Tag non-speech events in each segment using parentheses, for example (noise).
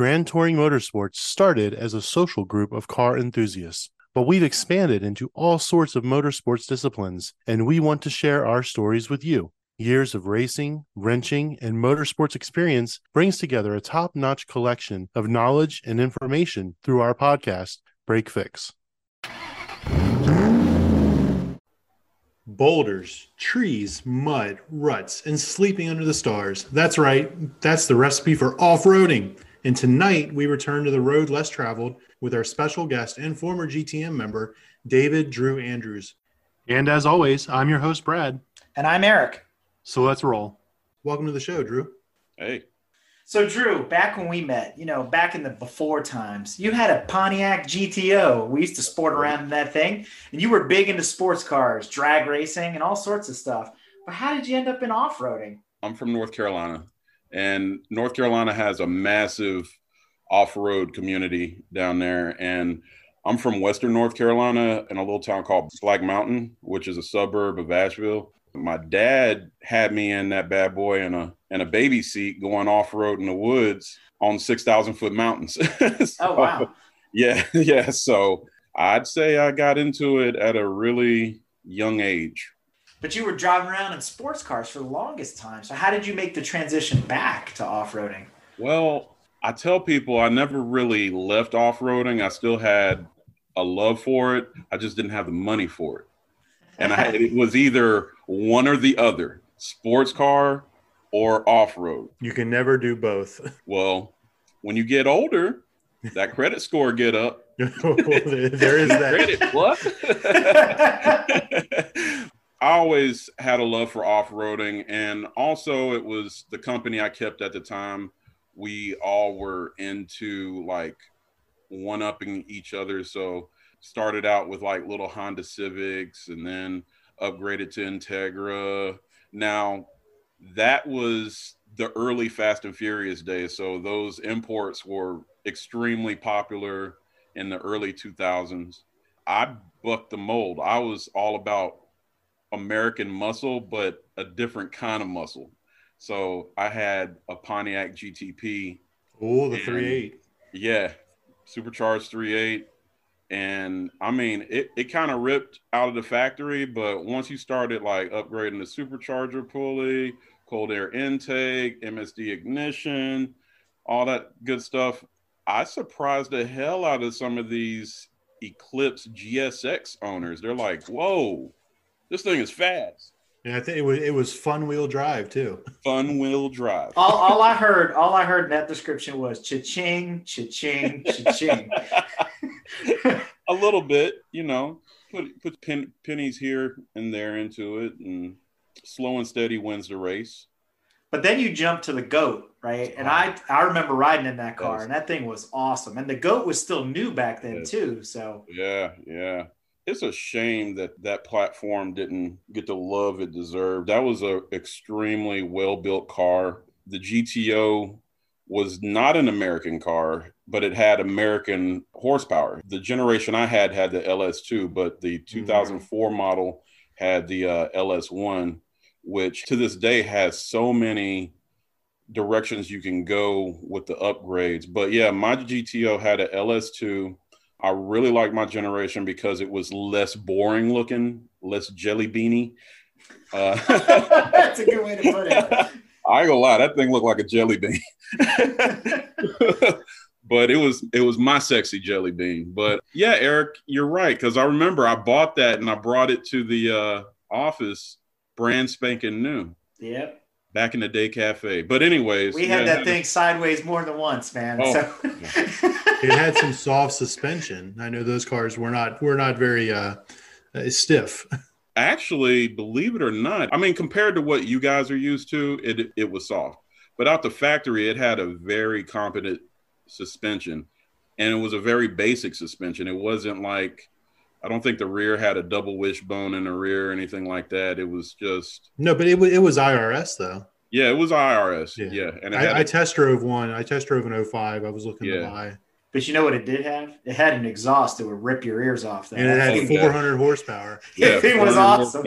Grand Touring Motorsports started as a social group of car enthusiasts, but we've expanded into all sorts of motorsports disciplines, and we want to share our stories with you. Years of racing, wrenching, and motorsports experience brings together a top notch collection of knowledge and information through our podcast, Break Fix. Boulders, trees, mud, ruts, and sleeping under the stars. That's right, that's the recipe for off roading. And tonight we return to the road less traveled with our special guest and former GTM member, David Drew Andrews. And as always, I'm your host, Brad. And I'm Eric. So let's roll. Welcome to the show, Drew. Hey. So, Drew, back when we met, you know, back in the before times, you had a Pontiac GTO. We used to sport around in that thing, and you were big into sports cars, drag racing, and all sorts of stuff. But how did you end up in off roading? I'm from North Carolina, and North Carolina has a massive off road community down there. And I'm from Western North Carolina in a little town called Black Mountain, which is a suburb of Asheville. My dad had me in that bad boy in a in a baby seat going off road in the woods on six thousand foot mountains. (laughs) so, oh wow! Yeah, (laughs) yeah. So I'd say I got into it at a really young age. But you were driving around in sports cars for the longest time. So how did you make the transition back to off roading? Well, I tell people I never really left off roading. I still had a love for it. I just didn't have the money for it and I, it was either one or the other sports car or off road. You can never do both. (laughs) Well, when you get older, that credit score get up. (laughs) well, there is (laughs) that. Credit, what? I always had a love for off roading, and also it was the company I kept at the time. We all were into like one upping each other. So started out with like little Honda Civics and then upgraded to Integra. Now, that was the early Fast and Furious days. So those imports were extremely popular in the early 2000s. I bucked the mold. I was all about American muscle, but a different kind of muscle. So I had a Pontiac GTP. Oh, the 3.8. Yeah, supercharged 3.8 and I mean it, it kind of ripped out of the factory, but once you started like upgrading the supercharger pulley, cold air intake, MSD ignition, all that good stuff, I surprised the hell out of some of these Eclipse GSX owners. They're like, "Whoa, this thing is fast." Yeah, I think it was it was fun wheel drive too. Fun wheel drive. all, all I heard, all I heard in that description was cha-ching, cha-ching, cha-ching. (laughs) a little bit, you know, put put pen, pennies here and there into it, and slow and steady wins the race. But then you jump to the goat, right? And I I remember riding in that car, and that thing was awesome. And the goat was still new back then too. So yeah, yeah. It's a shame that that platform didn't get the love it deserved. That was an extremely well built car. The GTO was not an American car but it had American horsepower. The generation I had had the LS2, but the 2004 mm-hmm. model had the uh, LS1, which to this day has so many directions you can go with the upgrades. But yeah, my GTO had a LS2. I really like my generation because it was less boring looking, less jelly beanie. Uh, (laughs) That's a good way to put it. (laughs) I ain't gonna lie, that thing looked like a jelly bean (laughs) but it was it was my sexy jelly bean. But yeah, Eric, you're right because I remember I bought that and I brought it to the uh, office, brand spanking new. Yep. Back in the day cafe. But anyways, we had yeah, that thing sideways more than once, man. Oh, so. it had some soft suspension. I know those cars were not were not very uh, uh, stiff. Actually, believe it or not, I mean, compared to what you guys are used to, it it was soft. But out the factory, it had a very competent suspension, and it was a very basic suspension. It wasn't like I don't think the rear had a double wishbone in the rear or anything like that. It was just no, but it was it was IRS though. Yeah, it was IRS. Yeah, yeah. and I, test drove one. I test drove an 05. I was looking yeah. to buy. But you know what it did have? It had an exhaust that would rip your ears off. Though. And it had 400 horsepower. Yeah, it was awesome.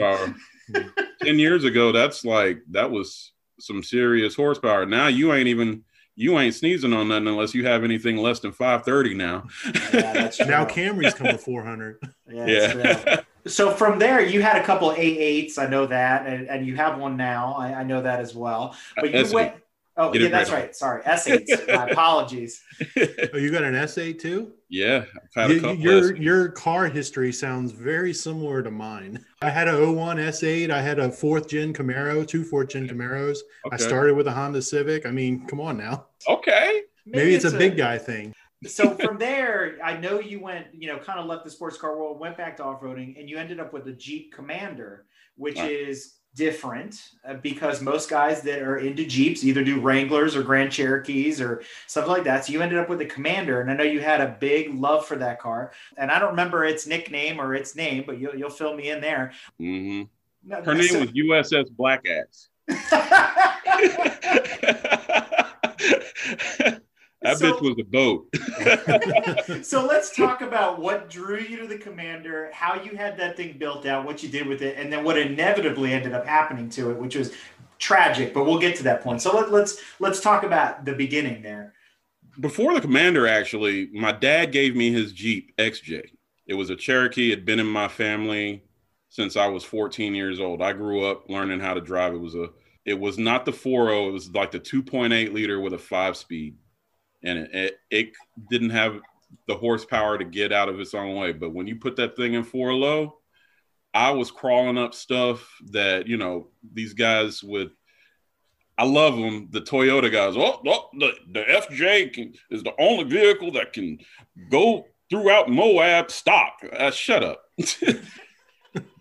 Ten years ago, that's like that was some serious horsepower. Now you ain't even you ain't sneezing on nothing unless you have anything less than 530 now. Yeah, that's true. Now Camry's come with 400. (laughs) Yeah, Yeah. (laughs) So from there, you had a couple A8s. I know that, and, and you have one now. I, I know that as well. But you S8. went. Oh, Get yeah, that's right. right. Sorry, S8s. My (laughs) apologies. Oh, you got an S8 too? yeah, I've had a Y- couple. your of- your car history sounds very similar to mine. I had a 01 S8. I had a fourth gen Camaro, two fourth gen Camaros. I started with a Honda Civic. I mean, come on now. Okay. Maybe, it's, a big guy thing. so (laughs) from there, I know you went, you know, kind of left the sports car world, went back to off roading, and you ended up with the Jeep Commander, which Right. is different uh, because most guys that are into Jeeps either do Wranglers or Grand Cherokees or stuff like that. So you ended up with the Commander, and I know you had a big love for that car. And I don't remember its nickname or its name, but you'll, you'll fill me in there. hmm No, Her name so- was USS Black Ass. (laughs) (laughs) that So- bitch was a boat. (laughs) so let's talk about what drew you to the commander how you had that thing built out what you did with it and then what inevitably ended up happening to it which was tragic but we'll get to that point so let, let's let's talk about the beginning there Before the commander, actually, my dad gave me his Jeep XJ. It was a Cherokee. It had been in my family since I was 14 years old. I grew up learning how to drive. It was a it was not the 4.0, it was like the 2.8 liter with a five speed. And it, it, didn't have the horsepower to get out of its own way. But when you put that thing in four low, I was crawling up stuff that, you know, these guys would. I love them. The Toyota guys. Oh, oh the, the FJ can, is the only vehicle that can go throughout Moab stock. Uh, shut up. (laughs)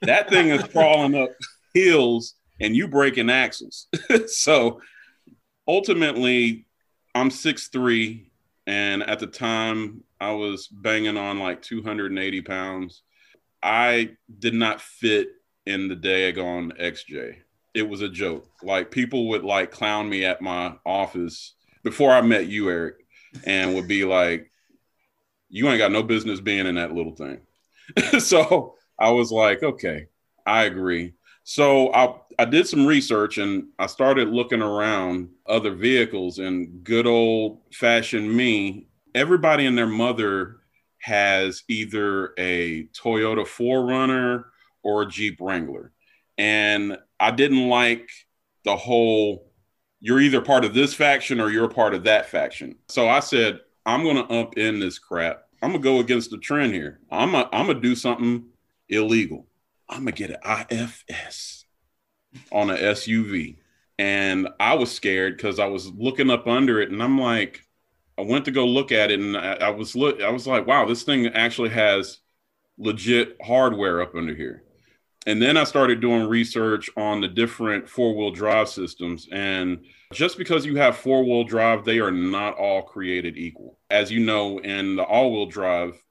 that thing is crawling up hills and you breaking axles. (laughs) so ultimately, I'm 6'3. And at the time, I was banging on like 280 pounds. I did not fit in the daggone XJ it was a joke. Like people would like clown me at my office before I met you, Eric, and would be like, "You ain't got no business being in that little thing." (laughs) so I was like, "Okay, I agree." So I I did some research and I started looking around other vehicles and good old fashioned me. Everybody and their mother has either a Toyota 4Runner or a Jeep Wrangler. And I didn't like the whole you're either part of this faction or you're part of that faction. So I said, I'm going to up in this crap. I'm going to go against the trend here. I'm going to do something illegal. I'm to get an IFS on an SUV. And I was scared because I was looking up under it and I'm like, I went to go look at it and I, I was look I was like, wow, this thing actually has legit hardware up under here and then I started doing research on the different four wheel drive systems. And just because you have four wheel drive, they are not all created equal. As you know, in the all wheel drive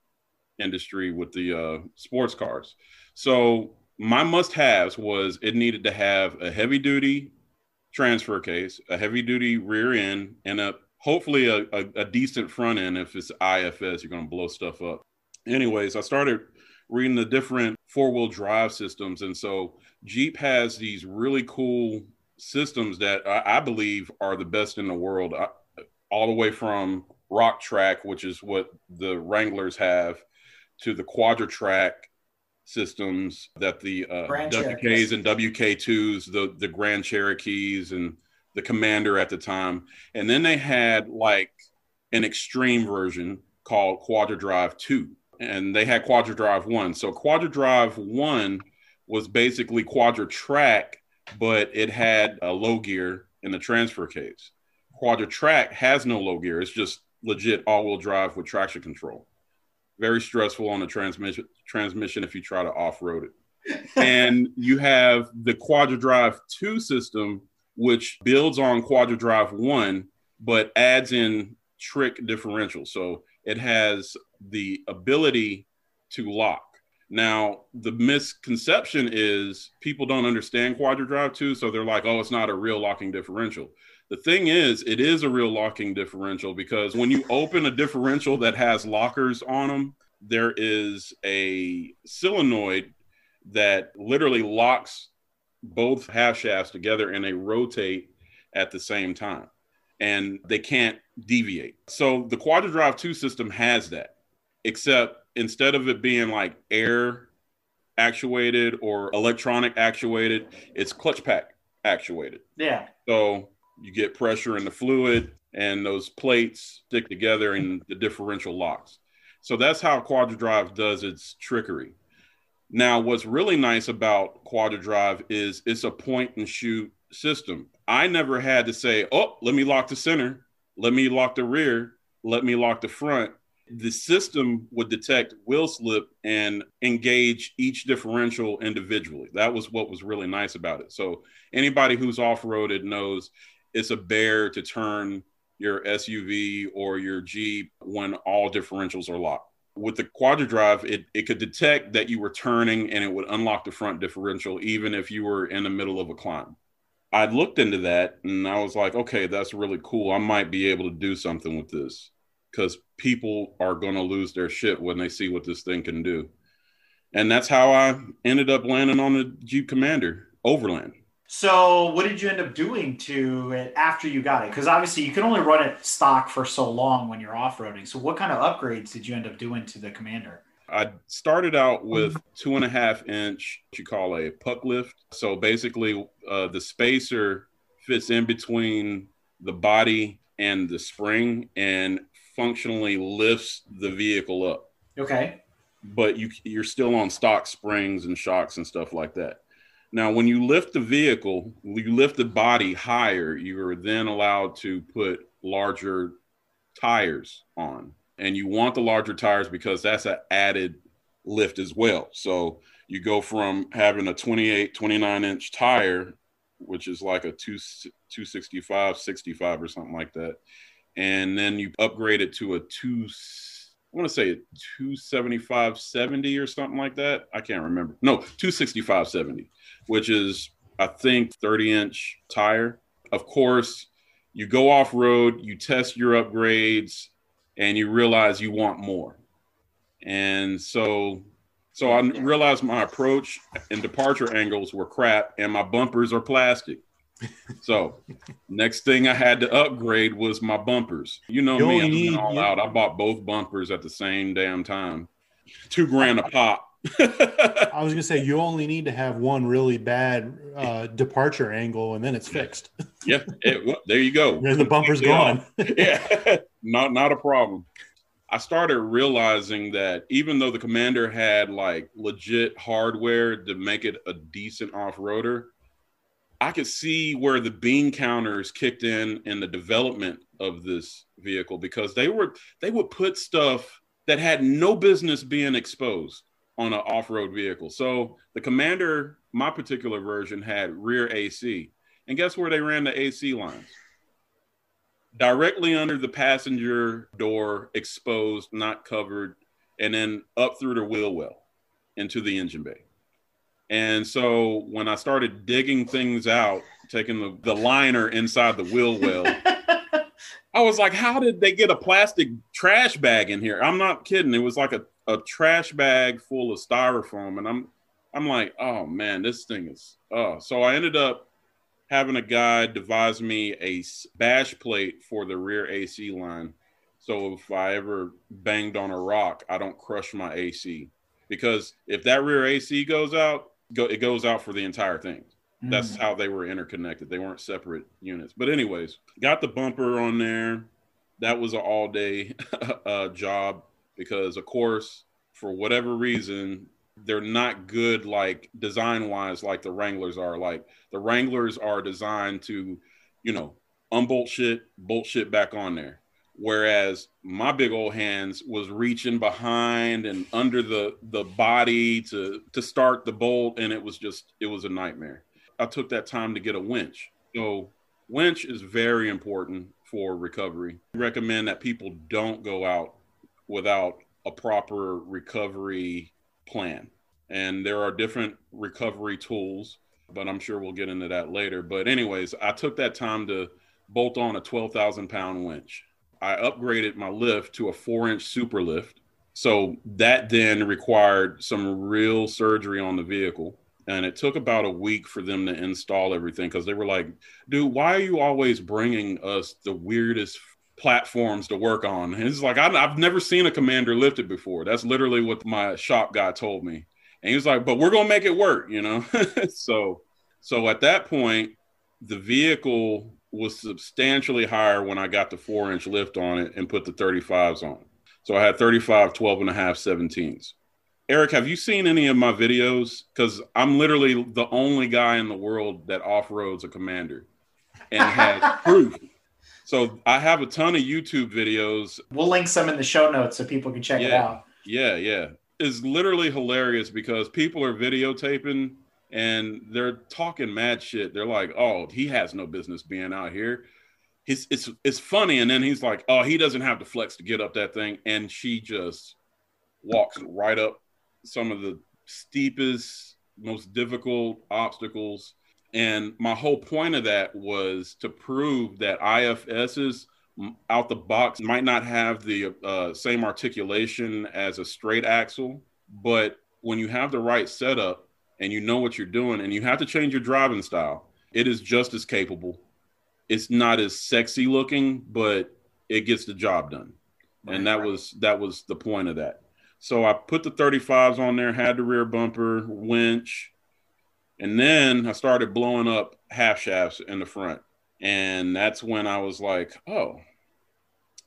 industry with the uh, sports cars. So my must haves was it needed to have a heavy duty transfer case, a heavy duty rear end, and a hopefully a, a, a decent front end. If it's IFS, you're going to blow stuff up. Anyways, I started reading the different four wheel drive systems. And so Jeep has these really cool systems that I, I believe are the best in the world, I, all the way from Rock-Trac, which is what the Wranglers have, to the Quadra-Trac systems that the uh, WKs and WK2s, the, the Grand Cherokees and the Commander at the time. And then they had like an extreme version called Quadra Drive 2 and they had Quadra Drive One. So Quadra Drive One was basically Quadra-Trac, but it had a low gear in the transfer case. Quadra-Trac has no low gear; it's just legit all-wheel drive with traction control. Very stressful on the transmission transmission if you try to off-road it. and (laughs) you have the Quadra Drive Two system, which builds on Quadra Drive One, but adds in trick differential. So it has the ability to lock. Now, the misconception is people don't understand Quadra Drive 2, so they're like, oh, it's not a real locking differential. The thing is, it is a real locking differential because when you open a differential that has lockers on them, there is a solenoid that literally locks both half shafts together and they rotate at the same time. and they can't deviate. So the Quadra-Drive 2 system has that, except instead of it being like air actuated or electronic actuated, it's clutch pack actuated. Yeah. So you get pressure in the fluid and those plates stick together and the differential locks. So that's how Quadra-Drive does its trickery. Now, what's really nice about Quadra-Drive is it's a point and shoot system. I never had to say, oh, let me lock the center, let me lock the rear, let me lock the front. The system would detect wheel slip and engage each differential individually. That was what was really nice about it. So, anybody who's off roaded knows it's a bear to turn your SUV or your Jeep when all differentials are locked. With the Quadra-Drive, it, it could detect that you were turning and it would unlock the front differential even if you were in the middle of a climb. I looked into that and I was like, okay, that's really cool. I might be able to do something with this because people are going to lose their shit when they see what this thing can do. And that's how I ended up landing on the Jeep Commander Overland. So, what did you end up doing to it after you got it? Because obviously, you can only run it stock for so long when you're off roading. So, what kind of upgrades did you end up doing to the Commander? I started out with two and a half inch, what you call a puck lift. So basically, uh, the spacer fits in between the body and the spring and functionally lifts the vehicle up. Okay. But you you're still on stock springs and shocks and stuff like that. Now, when you lift the vehicle, you lift the body higher, you are then allowed to put larger tires on and you want the larger tires because that's an added lift as well. So you go from having a 28, 29 inch tire, which is like a two, 265, 65 or something like that. And then you upgrade it to a two, I want to say 275, 70 or something like that. I can't remember. No, 265, 70, which is, I think, 30 inch tire. Of course, you go off road, you test your upgrades, and you realize you want more. And so so I realized my approach and departure angles were crap and my bumpers are plastic. So next thing I had to upgrade was my bumpers. You know you me, I'm all you, out. I bought both bumpers at the same damn time. Two grand a pop. I was gonna say you only need to have one really bad uh, departure angle, and then it's fixed. yeah, it, well, there you go. And the bumper's gone. (laughs) yeah, not not a problem. I started realizing that even though the commander had like legit hardware to make it a decent off roader, I could see where the bean counters kicked in in the development of this vehicle because they were they would put stuff that had no business being exposed on an off-road vehicle. So the Commander, my particular version, had rear AC, and guess where they ran the AC lines? Directly under the passenger door, exposed, not covered, and then up through the wheel well into the engine bay. And so when I started digging things out, taking the, the liner inside the wheel well, (laughs) I was like, how did they get a plastic trash bag in here? I'm not kidding. It was like a, a trash bag full of styrofoam. And I'm I'm like, oh man, this thing is oh. So I ended up having a guy devise me a bash plate for the rear AC line. So if I ever banged on a rock, I don't crush my AC. Because if that rear AC goes out, go, it goes out for the entire thing. That's mm. how they were interconnected. They weren't separate units. But anyways, got the bumper on there. That was an all day (laughs) uh, job because, of course, for whatever reason, they're not good like design wise like the Wranglers are. Like the Wranglers are designed to, you know, unbolt shit, bolt shit back on there. Whereas my big old hands was reaching behind and under the the body to to start the bolt, and it was just it was a nightmare. I took that time to get a winch. So winch is very important for recovery. I recommend that people don't go out without a proper recovery plan. And there are different recovery tools, but I'm sure we'll get into that later. But, anyways, I took that time to bolt on a 12,000 pound winch. I upgraded my lift to a four inch super lift. So that then required some real surgery on the vehicle and it took about a week for them to install everything because they were like, "Dude, why are you always bringing us the weirdest platforms to work on?" And it's like I, I've never seen a commander lifted before. That's literally what my shop guy told me, and he was like, "But we're gonna make it work," you know. (laughs) so, so at that point, the vehicle was substantially higher when I got the four inch lift on it and put the 35s on. So I had 35, 12 and a half, 17s. Eric, have you seen any of my videos? Because I'm literally the only guy in the world that off roads a commander and has (laughs) proof. So I have a ton of YouTube videos. We'll link some in the show notes so people can check yeah, it out. Yeah, yeah. It's literally hilarious because people are videotaping and they're talking mad shit. They're like, "Oh, he has no business being out here." It's it's it's funny, and then he's like, "Oh, he doesn't have the flex to get up that thing," and she just walks right up some of the steepest, most difficult obstacles. And my whole point of that was to prove that IFSs out the box might not have the uh, same articulation as a straight axle, but when you have the right setup and you know what you're doing and you have to change your driving style, it is just as capable. It's not as sexy looking, but it gets the job done. And that was that was the point of that. So I put the 35s on there, had the rear bumper, winch, and then I started blowing up half shafts in the front. And that's when I was like, oh,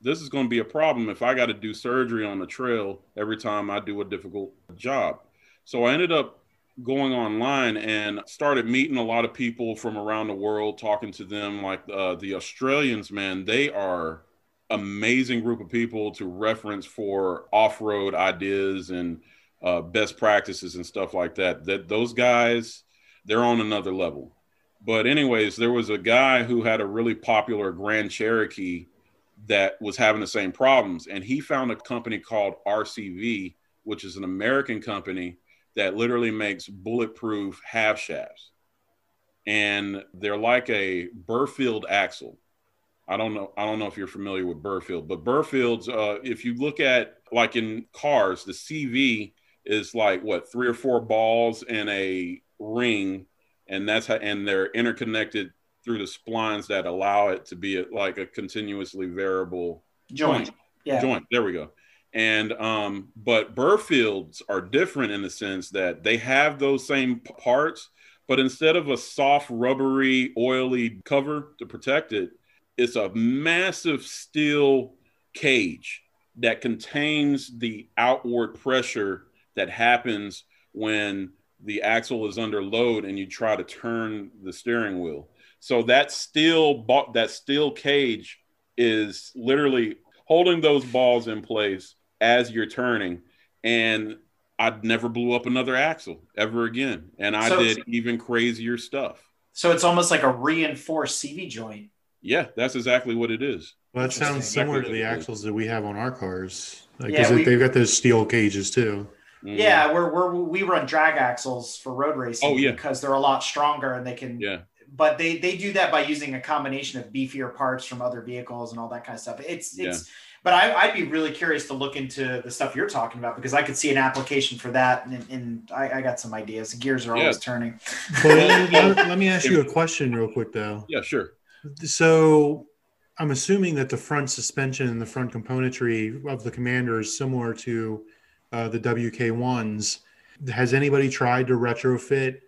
this is going to be a problem if I got to do surgery on the trail every time I do a difficult job. So I ended up going online and started meeting a lot of people from around the world, talking to them. Like uh, the Australians, man, they are amazing group of people to reference for off-road ideas and uh, best practices and stuff like that that those guys they're on another level but anyways there was a guy who had a really popular grand cherokee that was having the same problems and he found a company called rcv which is an american company that literally makes bulletproof half shafts and they're like a birfield axle I don't know. I don't know if you're familiar with Birfield, but Birfield's. Uh, if you look at like in cars, the CV is like what three or four balls in a ring, and that's how. And they're interconnected through the splines that allow it to be a, like a continuously variable joint. joint. Yeah. Joint. There we go. And um, but Birfields are different in the sense that they have those same parts, but instead of a soft, rubbery, oily cover to protect it it's a massive steel cage that contains the outward pressure that happens when the axle is under load and you try to turn the steering wheel. So that steel that steel cage is literally holding those balls in place as you're turning and I never blew up another axle ever again and I so, did even crazier stuff. So it's almost like a reinforced CV joint. Yeah, that's exactly what it is. Well, that sounds similar to the axles that we have on our cars. Like, yeah, we, they've got those steel cages too. Mm. Yeah, we're, we're we run drag axles for road racing. Oh, yeah. because they're a lot stronger and they can. Yeah. But they they do that by using a combination of beefier parts from other vehicles and all that kind of stuff. It's it's. Yeah. But I, would be really curious to look into the stuff you're talking about because I could see an application for that, and, and I, I, got some ideas. The gears are yeah. always turning. (laughs) Well, let, let me ask you a question real quick, though. Yeah, sure. So I'm assuming that the front suspension and the front componentry of the Commander is similar to uh, the WK1s. Has anybody tried to retrofit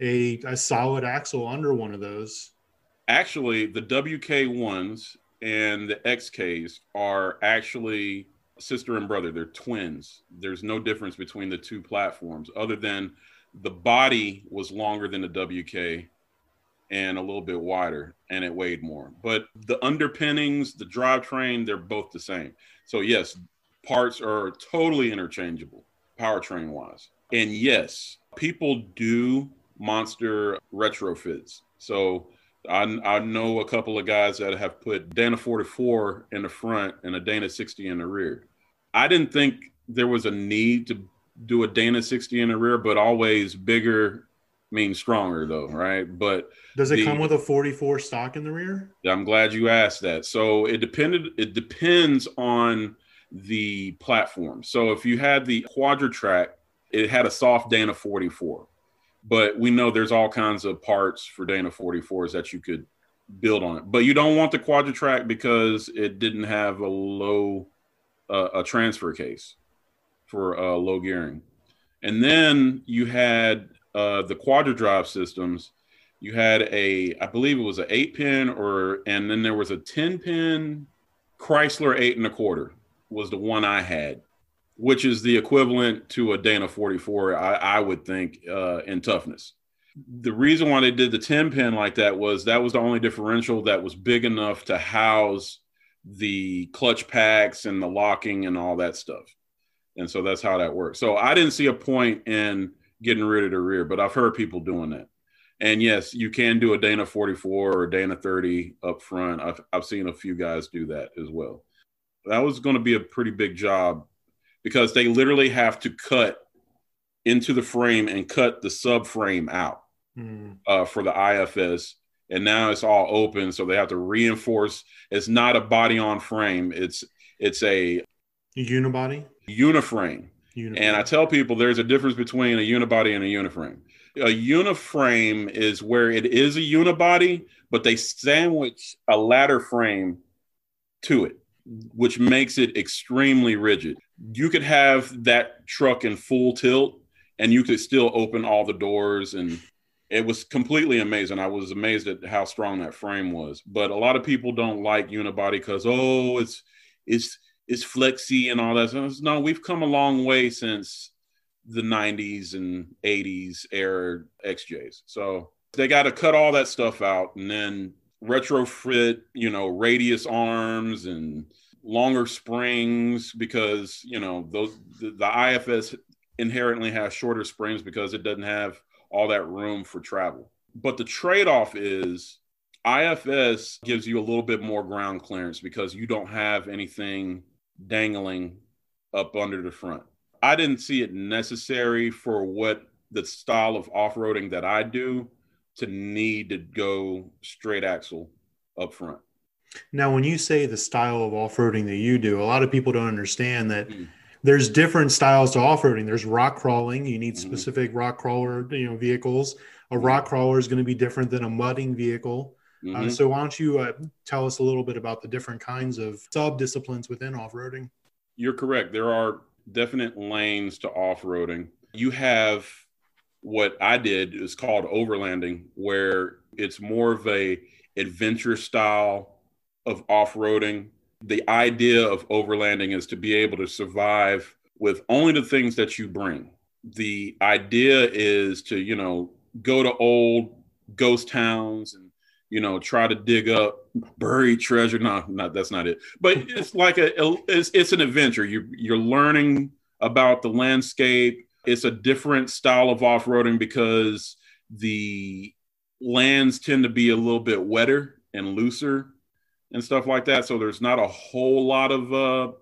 a, a solid axle under one of those? Actually, the WK1s and the XKs are actually sister and brother. They're twins. There's no difference between the two platforms other than the body was longer than the WK and a little bit wider and it weighed more. But the underpinnings, the drivetrain, they're both the same. So yes, parts are totally interchangeable powertrain wise. And yes, people do monster retrofits. So I, I know a couple of guys that have put Dana 44 in the front and a Dana 60 in the rear. I didn't think there was a need to do a Dana 60 in the rear, but always bigger means stronger though, right? But does it the, come with a 44 stock in the rear? I'm glad you asked that. So it depended it depends on the platform. So if you had the Quadra-Trac, it had a soft Dana 44. But we know there's all kinds of parts for Dana 44s that you could build on it. But you don't want the Quadra-Trac because it didn't have a low uh, a transfer case for uh, low gearing. And then you had uh, the quadra drive systems. You had a, I believe it was an eight pin, or and then there was a ten pin Chrysler eight and a quarter was the one I had, which is the equivalent to a Dana 44, I, I would think, uh, in toughness. The reason why they did the 10 pin like that was that was the only differential that was big enough to house the clutch packs and the locking and all that stuff. And so that's how that works. So I didn't see a point in getting rid of the rear, but I've heard people doing that. And yes, you can do a Dana 44 or a Dana 30 up front. I've, I've seen a few guys do that as well. That was going to be a pretty big job because they literally have to cut into the frame and cut the subframe out mm. uh, for the IFS. And now it's all open, so they have to reinforce. It's not a body on frame. It's it's a unibody uniframe. uniframe. And I tell people there's a difference between a unibody and a uniframe. A uniframe is where it is a unibody, but they sandwich a ladder frame to it which makes it extremely rigid. You could have that truck in full tilt and you could still open all the doors and it was completely amazing. I was amazed at how strong that frame was. But a lot of people don't like unibody because oh, it's it's it's flexy and all that. So no, we've come a long way since the 90s and 80s era XJs. So they got to cut all that stuff out and then retrofit, you know, radius arms and longer springs because, you know, those the, the IFS inherently has shorter springs because it doesn't have all that room for travel. But the trade-off is IFS gives you a little bit more ground clearance because you don't have anything dangling up under the front. I didn't see it necessary for what the style of off-roading that I do to need to go straight axle up front. Now, when you say the style of off-roading that you do, a lot of people don't understand that mm. there's different styles to off-roading. There's rock crawling. You need mm-hmm. specific mm. rock crawler, you know, vehicles. A mm-hmm. rock crawler is going to be different than a mudding vehicle. Uh, mm-hmm. Uh, so, why don't you uh, tell us a little bit about the different kinds of sub disciplines within off-roading? You're correct. There are definite lanes to off-roading. You have what I did is called overlanding, where it's more of a adventure style of off-roading. The idea of overlanding is to be able to survive with only the things that you bring. The idea is to, you know, go to old ghost towns and, you know, try to dig up buried treasure. No, not that's not it. But (laughs) it's like a it's, it's an adventure. You you're learning about the landscape it's a different style of off roading because the lands tend to be a little bit wetter and looser and stuff like that. So there's not a whole lot of uh,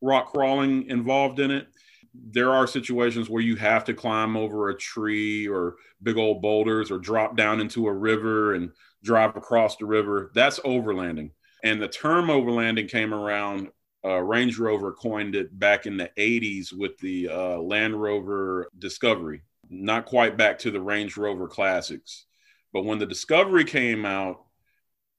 rock crawling involved in it. There are situations where you have to climb over a tree or big old boulders or drop down into a river and drive across the river. That's overlanding. And the term overlanding came around uh, Range Rover coined it back in the 80s with the uh, Land Rover Discovery. Not quite back to the Range Rover Classics. But when the Discovery came out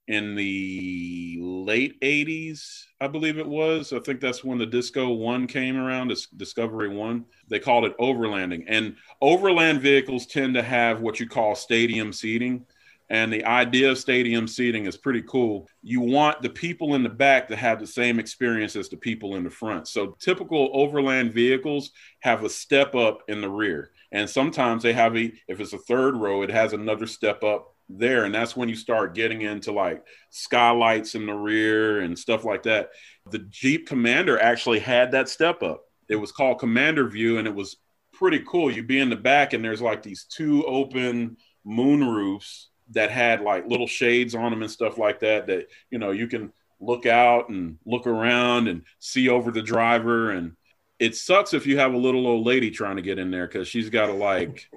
in the late 80s, I believe it was, I think that's when the Disco 1 came around, Discovery 1. They called it overlanding. And overland vehicles tend to have what you call stadium seating and the idea of stadium seating is pretty cool. You want the people in the back to have the same experience as the people in the front. So typical overland vehicles have a step up in the rear. And sometimes they have a, if it's a third row, it has another step up there. And that's when you start getting into like skylights in the rear and stuff like that. The Jeep Commander actually had that step up. It was called Commander View and it was pretty cool. You'd be in the back and there's like these two open moon roofs that had like little shades on them and stuff like that that you know you can look out and look around and see over the driver and it sucks if you have a little old lady trying to get in there because she's got to like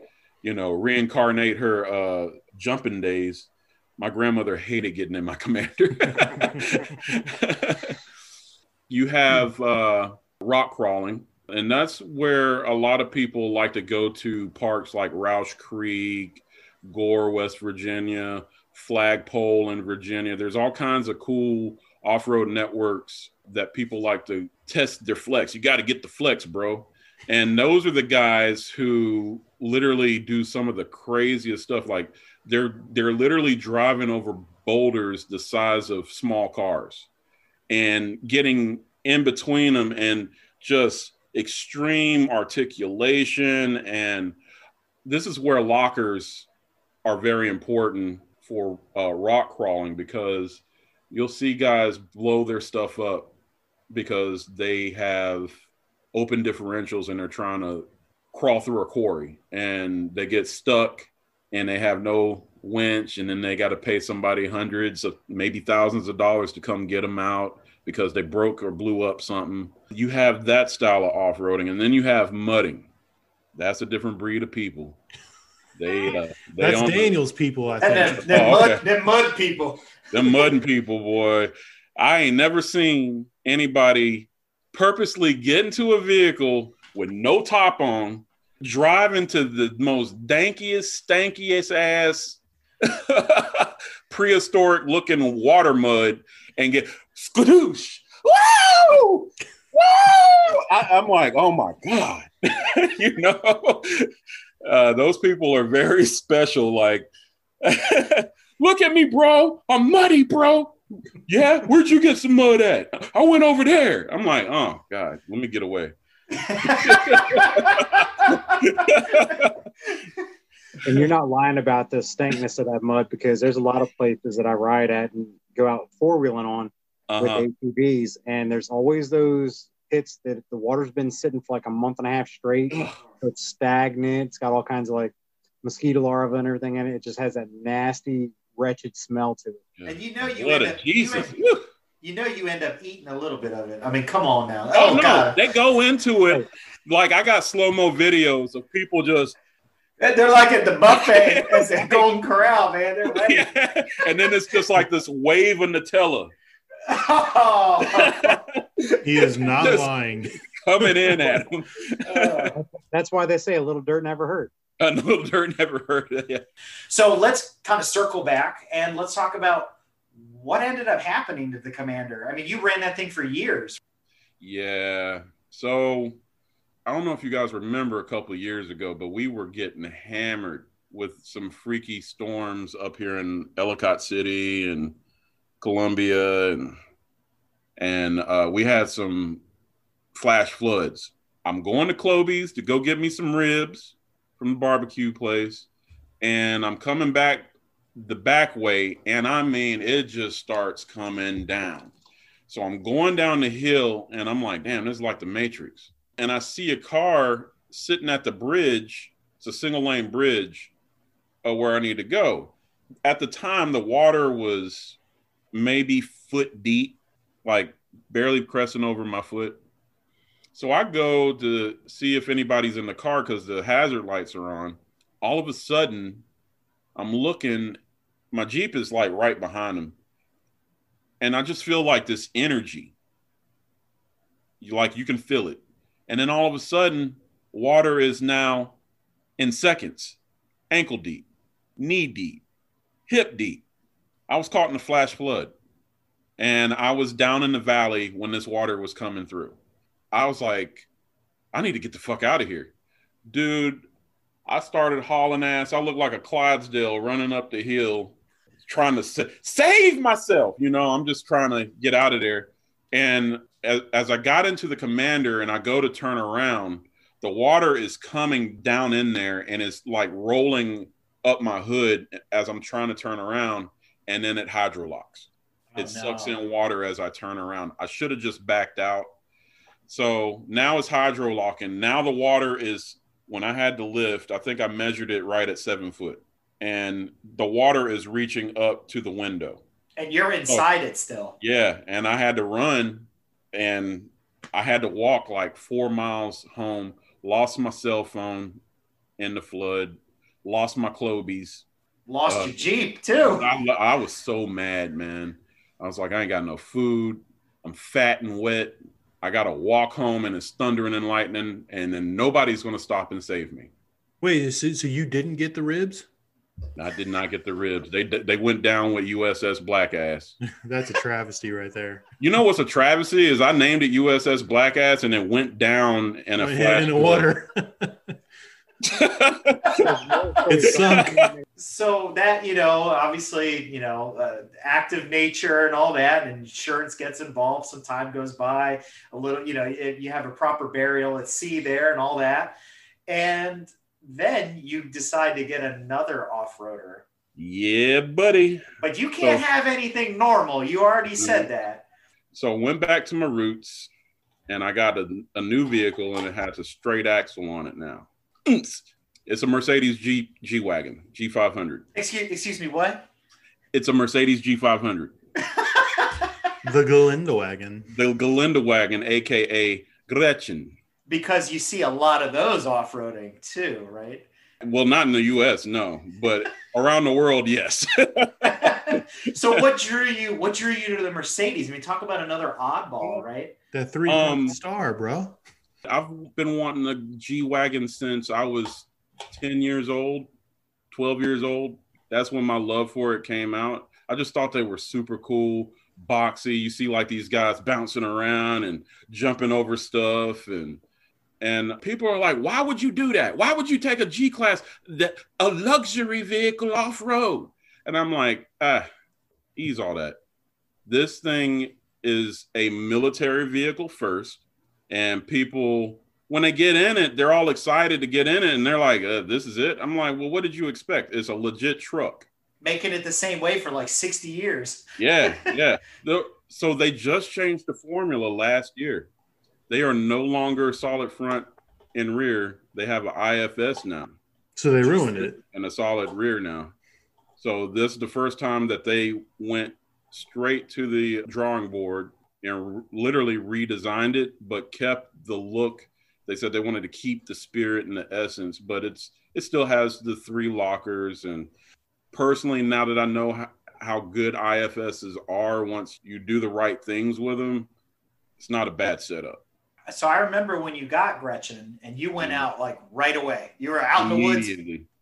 you know reincarnate her uh jumping days my grandmother hated getting in my (laughs) commander (laughs) you have uh rock crawling And that's where a lot of people like to go to parks like Rausch Creek, Gore, West Virginia, Flagpole in Virginia. There's all kinds of cool off road networks that people like to test their flex. You got to get the flex, bro. And those are the guys who literally do some of the craziest stuff. Like they're they're literally driving over boulders the size of small cars and getting in between them and just extreme articulation and this is where lockers are very important for uh, rock crawling because you'll see guys blow their stuff up because they have open differentials and they're trying to crawl through a quarry and they get stuck and they have no winch and then they got to pay somebody hundreds of maybe thousands of dollars to come get them out because they broke or blew up something. You have that style of off-roading and then you have mudding. That's a different breed of people. They, uh, they That's Daniel's people, I And think. them, them, Oh, mud, okay. them mud people. them mudding people, boy. I ain't never seen anybody purposely get into a vehicle with no top on, drive into the most dankiest, stankiest ass (laughs) prehistoric looking water mud and get skadoosh. Woo! Woo! I, I'm like, oh my God. (laughs) you know, uh, those people are very (laughs) special. Like, look at me, bro. I'm muddy, bro. Yeah, where'd you get some mud at? I went over there. I'm like, oh God, let me get away. and you're not lying about the stankness of that mud because there's a lot of places that I ride at and go out four wheeling on Uh-huh. with ATVs, and there's always those pits that the water's been sitting for like a month and a half straight. so it's stagnant. It's got all kinds of like mosquito larvae and everything in it. It just has that nasty, wretched smell to it. And you know you Blood end of up- you end- You know you end up eating a little bit of it. I mean, come on now. Oh, Oh, no, God. they go into it like I got slow mo videos of people just They're like at the buffet at the Golden Corral, man. They're (laughs) ready. and then it's just like this wave of Nutella Oh. He is not Just- lying. coming in at them. Uh, That's why they say a little dirt never hurt. (laughs) Little dirt never heard of it. so let's kind of circle back and let's talk about what ended up happening to the commander. I mean, you ran that thing for years. Yeah. So I don't know if you guys remember a couple of years ago, but we were getting hammered with some freaky storms up here in Ellicott City and Columbia and and uh, we had some flash floods. I'm going to Kloby's to go get me some ribs from the barbecue place, and I'm coming back the back way, and I mean it just starts coming down. So I'm going down the hill, and I'm like, damn, this is like the Matrix. And I see a car sitting at the bridge. It's a single lane bridge uh, where I need to go. At the time, the water was maybe foot deep, like barely pressing over my foot. So I go to see if anybody's in the car because the hazard lights are on. All of a sudden, I'm looking, my Jeep is like right behind him. And I just feel like this energy. You like you can feel it. And then all of a sudden, water is now in seconds, ankle deep, knee deep, hip deep. I was caught in a flash flood and I was down in the valley when this water was coming through. I was like, I need to get the fuck out of here. Dude, I started hauling ass. I looked like a Clydesdale running up the hill, trying to sa- save myself. You know, I'm just trying to get out of there. And as, as I got into the commander and I go to turn around, the water is coming down in there and it's like rolling up my hood as I'm trying to turn around. And then it hydrolocks Oh, it sucks in water as I turn around. I should have just backed out. So now it's hydro locking. Now the water is when I had to lift, I think I measured it right at seven foot. And the water is reaching up to the window. And you're inside it still. Yeah. And I had to run and I had to walk like four miles home, lost my cell phone in the flood, lost my Kloby's. Lost Uh, your Jeep too. I, I was so mad, man. I was like, I ain't got no food. I'm fat and wet. I got to walk home and it's thundering and lightning, and then nobody's going to stop and save me. Wait, so, so you didn't get the ribs? I did not get the ribs. They they went down with USS Black Ass. (laughs) That's a travesty right there. You know what's a travesty is I named it USS Black Ass and it went down in a Went flash in the water. (laughs) (laughs) it's sunk. So that you know, obviously, you know, uh, active nature and all that, and insurance gets involved. Some time goes by, a little, you know, it, you have a proper burial at sea there and all that, and then you decide to get another off-roader. yeah, buddy. But you can't So- have anything normal. You already said that. So I went back to my roots and I got a, a new vehicle and it has a straight axle on it now. (clears throat) It's a Mercedes G G Wagon, G500. Excuse, excuse me, what? It's a Mercedes G500. (laughs) the Galinda wagon. The Galinda wagon, aka Gretchen. because you see a lot of those off-roading too, right? Well, not in the US, no, but (laughs) around the world, yes. (laughs) so what drew you? What drew you to the Mercedes? I mean, talk about another oddball, right? The three Um, star, bro. I've been wanting a G Wagon since I was 10 years old, 12 years old. That's when my love for it came out. I just thought they were super cool, boxy. You see like these guys bouncing around and jumping over stuff and and people are like, "Why would you do that? Why would you take a G class a luxury vehicle off road?" And I'm like, "Ah, ease all that. This thing is a military vehicle first and people when they get in it they're all excited to get in it and they're like uh, this is it. I'm like well what did you expect? It's a legit truck. Making it the same way for like 60 years. yeah (laughs) yeah. The- so they just changed the formula last year. They are no longer solid front and rear. They have an ifs now. So they ruined it. and a solid rear now. So this is the first time that they went straight to the drawing board and literally redesigned it but kept the look they said they wanted to keep the spirit and the essence but it's it still has the three lockers and personally now that i know how, how good ifs's are once you do the right things with them it's not a bad setup So I remember when you got Gretchen and you went mm-hmm. out like right away. You were out in the woods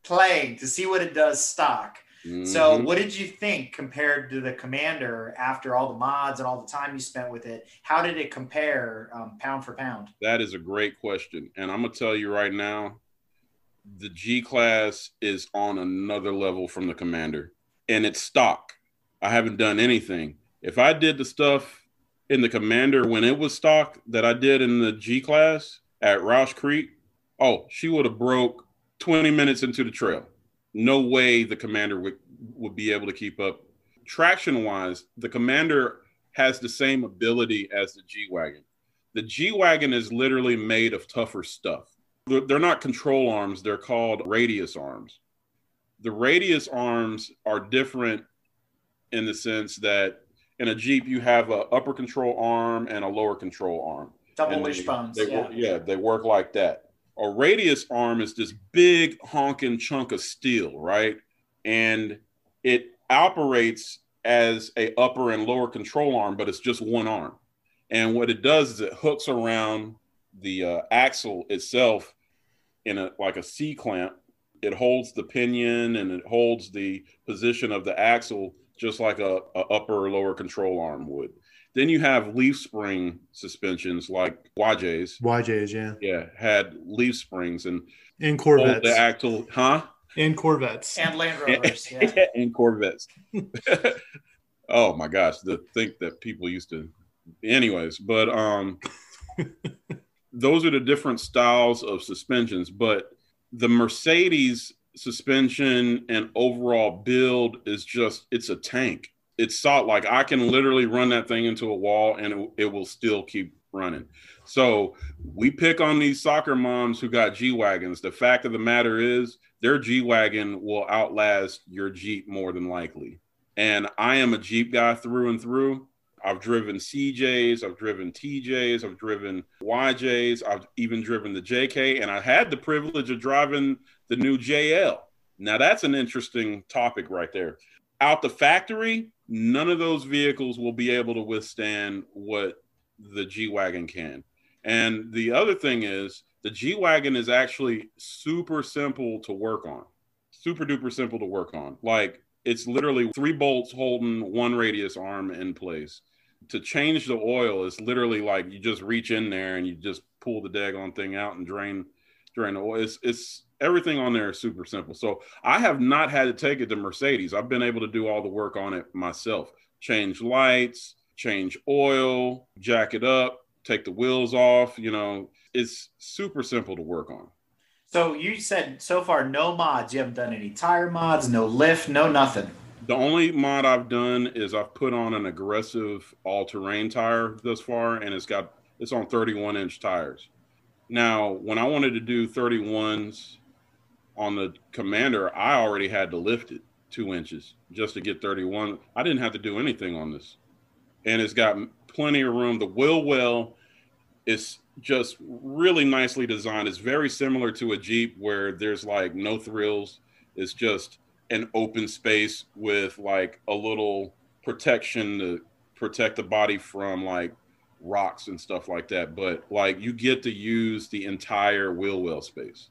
playing to see what it does stock. So Mhm. what did you think compared to the Commander after all the mods and all the time you spent with it? How did it compare um, pound for pound? That is a great question. And I'm going to tell you right now the G class is on another level from the commander and it's stock. I haven't done anything. If I did the stuff in the commander when it was stock that I did in the G class at Rausch Creek, oh, she would have broke 20 minutes into the trail. No way the commander would, would be able to keep up. Traction wise, the commander has the same ability as the G Wagon the G Wagon is literally made of tougher stuff. They're, they're not control arms, they're called radius arms. The radius arms are different in the sense that in a Jeep, you have a upper control arm and a lower control arm. Double wishbones. Yeah. yeah, they work like that. A radius arm is this big honking chunk of steel, right? And it operates as a upper and lower control arm, but it's just one arm. And what it does is it hooks around the uh, axle itself in a like a C clamp. It holds the pinion and it holds the position of the axle just like a, a upper or lower control arm would. Then you have leaf spring suspensions like YJ's. YJs, yeah. Yeah, had leaf springs and And hold Corvettes. the axle, huh? and Corvettes. And Land Rovers. (laughs) Yeah. and Corvettes. (laughs) oh my gosh, to think that people used to. Anyways, but um, (laughs) those are the different styles of suspensions. But the Mercedes suspension and overall build is just it's a tank. It's solid. Like I can literally run that thing into a wall and it, it will still keep running. So we pick on these soccer moms who got G wagons. The fact of the matter is, their G wagon will outlast your Jeep more than likely. And I am a Jeep guy through and through. I've driven CJs, I've driven TJs, I've driven YJs, I've even driven the JK, and I had the privilege of driving the new JL. Now that's an interesting topic right there. Out the factory, none of those vehicles will be able to withstand what the G Wagon can. And the other thing is, the G Wagon is actually super simple to work on. Super duper simple to work on. Like it's literally three bolts holding one radius arm in place. To change the oil is literally like you just reach in there and you just pull the daggone thing out and drain drain the oil. It's, it's everything on there is super simple. So I have not had to take it to Mercedes. I've been able to do all the work on it myself. Change lights, change oil, jack it up, take the wheels off. You know, it's super simple to work on. So you said so far no mods. You haven't done any tire mods, no lift, no nothing. The only mod I've done is I've put on an aggressive all-terrain tire thus far, and it's got it's on 31 inch tires. Now, when I wanted to do 31s on the Commander, I already had to lift it two inches just to get 31. I didn't have to do anything on this, and it's got plenty of room. The wheel well is just really nicely designed. It's very similar to a Jeep where there's like no thrills. It's just an open space with like a little protection to protect the body from like rocks and stuff like that. But like you get to use the entire wheel well space,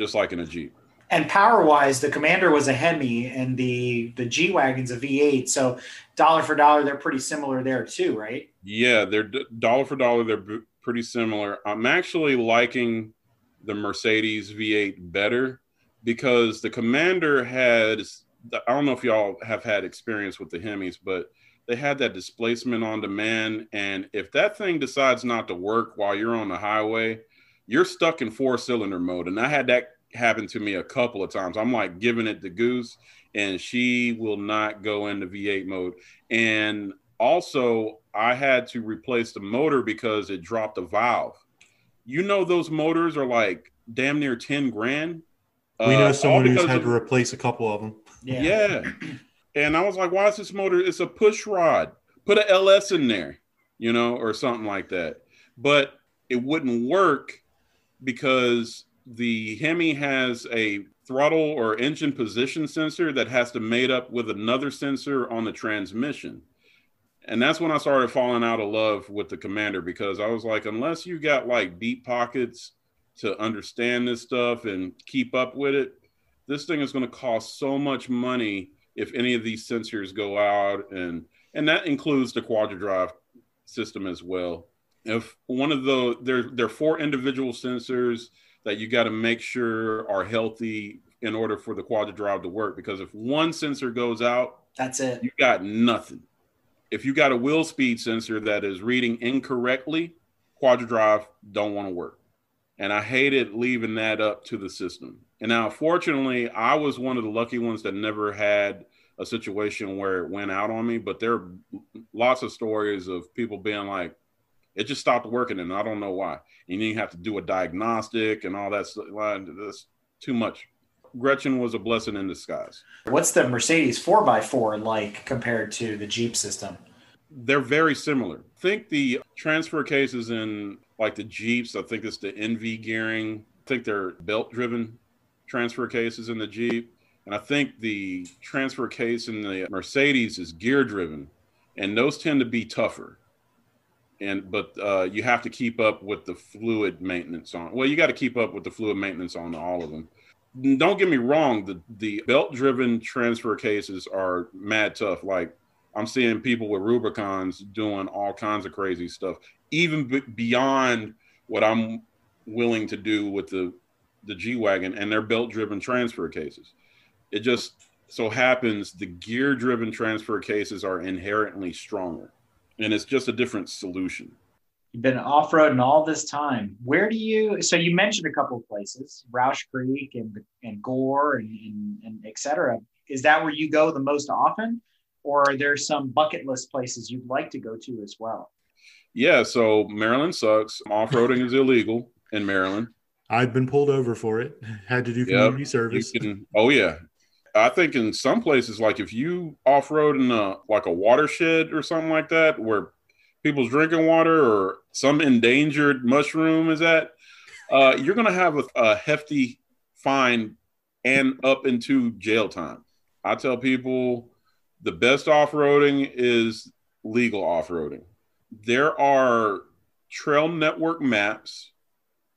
just like in a Jeep. And power wise, the Commander was a Hemi and the the G Wagon's a V8. So dollar for dollar, they're pretty similar there too, right? Yeah, they're dollar for dollar. They're b- pretty similar. I'm actually liking the Mercedes V8 better because the Commander has. I don't know if y'all have had experience with the Hemis, but they had that displacement on demand. And if that thing decides not to work while you're on the highway, you're stuck in four cylinder mode. And I had that happen to me a couple of times. I'm like giving it the goose, and she will not go into V8 mode. And also, I had to replace the motor because it dropped a valve. You know, those motors are like damn near 10 grand. We know Uh, someone who's had of- to replace a couple of them. yeah. And I was like, why is this motor? It's a push rod. Put a LS in there, you know, or something like that. But it wouldn't work because the Hemi has a throttle or engine position sensor that has to mate up with another sensor on the transmission. And that's when I started falling out of love with the Commander because I was like, unless you got like deep pockets to understand this stuff and keep up with it, this thing is going to cost so much money if any of these sensors go out and and that includes the quadra drive system as well if one of the there there are four individual sensors that you got to make sure are healthy in order for the quadra drive to work because if one sensor goes out That's it. you got nothing if you got a wheel speed sensor that is reading incorrectly quadra drive don't want to work and I hated leaving that up to the system. And now, fortunately, I was one of the lucky ones that never had a situation where it went out on me. But there are lots of stories of people being like, it just stopped working, and I don't know why. And you have to do a diagnostic and all that stuff. That's too much. Gretchen was a blessing in disguise. What's the Mercedes 4x4 like compared to the Jeep system? they're very similar. think the transfer cases in like the Jeeps, I think it's the NV gearing. I think they're belt driven transfer cases in the Jeep. And I think the transfer case in the Mercedes is gear driven. And those tend to be tougher. And but uh, you have to keep up with the fluid maintenance on. Well, you got to keep up with the fluid maintenance on all of them. Don't get me wrong. The the belt driven transfer cases are mad tough. Like I'm seeing people with Rubicons doing all kinds of crazy stuff, even b- beyond what I'm willing to do with the the G wagon and their belt driven transfer cases. It just so happens the gear driven transfer cases are inherently stronger, and it's just a different solution. You've been off roading all this time. Where do you? So you mentioned a couple of places, Rausch Creek and and Gore and and, and et cetera. Is that where you go the most often, or are there some bucket list places you'd like to go to as well? Yeah, so Maryland sucks. Off roading is illegal in Maryland. I've been pulled over for it. Had to do Yep, community You service. can, oh yeah. I think in some places, like if you off road in a like a watershed or something like that, where people's drinking water or some endangered mushroom is at, uh, you're gonna have a, a hefty fine and up into jail time. I tell people the best off roading is legal off roading. there are trail network maps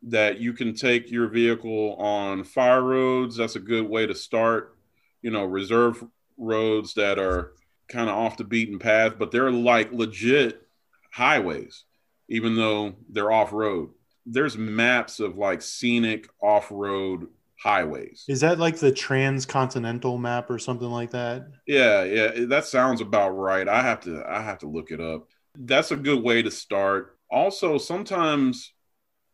that you can take your vehicle on fire roads. That's a good way to start. You know, reserve roads that are kind of off the beaten path, but they're like legit highways, even though they're off road. There's maps of like scenic off road highways. Is that like the transcontinental map or something like that? Yeah, yeah, that sounds about right. I have to I have to look it up. That's a good way to start. Also, sometimes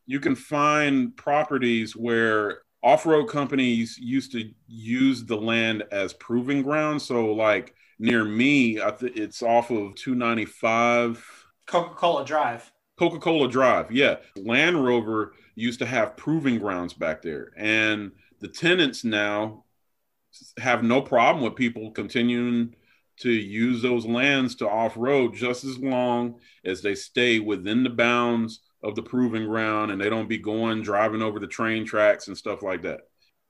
you can find properties where off-road companies used to use the land as proving ground. So like near me, I th- it's off of 295 Coca-Cola Drive. Coca-Cola Drive. Yeah. Land Rover used to have proving grounds back there. And the tenants now have no problem with people continuing to use those lands to off-road just as long as they stay within the bounds of the proving ground and they don't be going driving over the train tracks and stuff like that.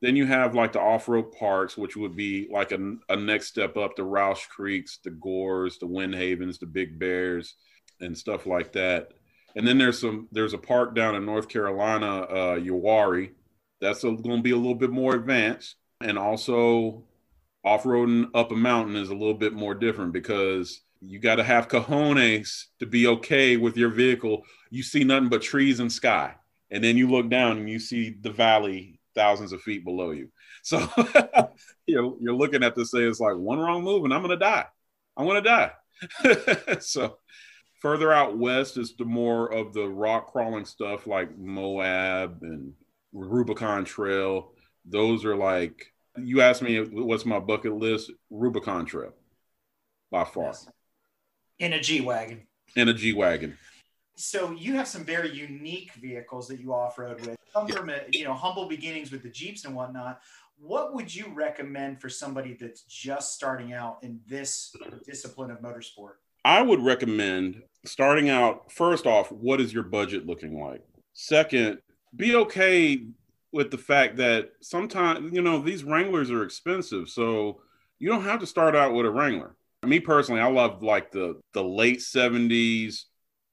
Then you have like the off-road parks, which would be like a, a next step up the Rausch Creeks, the Gores, the Wind Havens, the Big Bears, and stuff like that. And then there's some there's a park down in North Carolina, uh, Uwharrie. That's going to be a little bit more advanced, and also off-roading up a mountain is a little bit more different because you got to have cojones to be okay with your vehicle. You see nothing but trees and sky, and then you look down and you see the valley thousands of feet below you. So (laughs) you're, you're looking at this say it's like one wrong move and I'm gonna die. I'm gonna die. (laughs) so further out west is the more of the rock crawling stuff like Moab and Rubicon Trail. Those are like you asked me what's my bucket list? Rubicon Trail by far. Yes. In a G wagon. In a G wagon. So you have some very unique vehicles that you off road with. Come yeah. from a, you know humble beginnings with the Jeeps and whatnot. What would you recommend for somebody that's just starting out in this discipline of motorsport? I would recommend starting out first off, what is your budget looking like? Second, be okay with the fact that sometimes, you know, these Wranglers are expensive. So you don't have to start out with a Wrangler. Me personally, I love like the the late 70s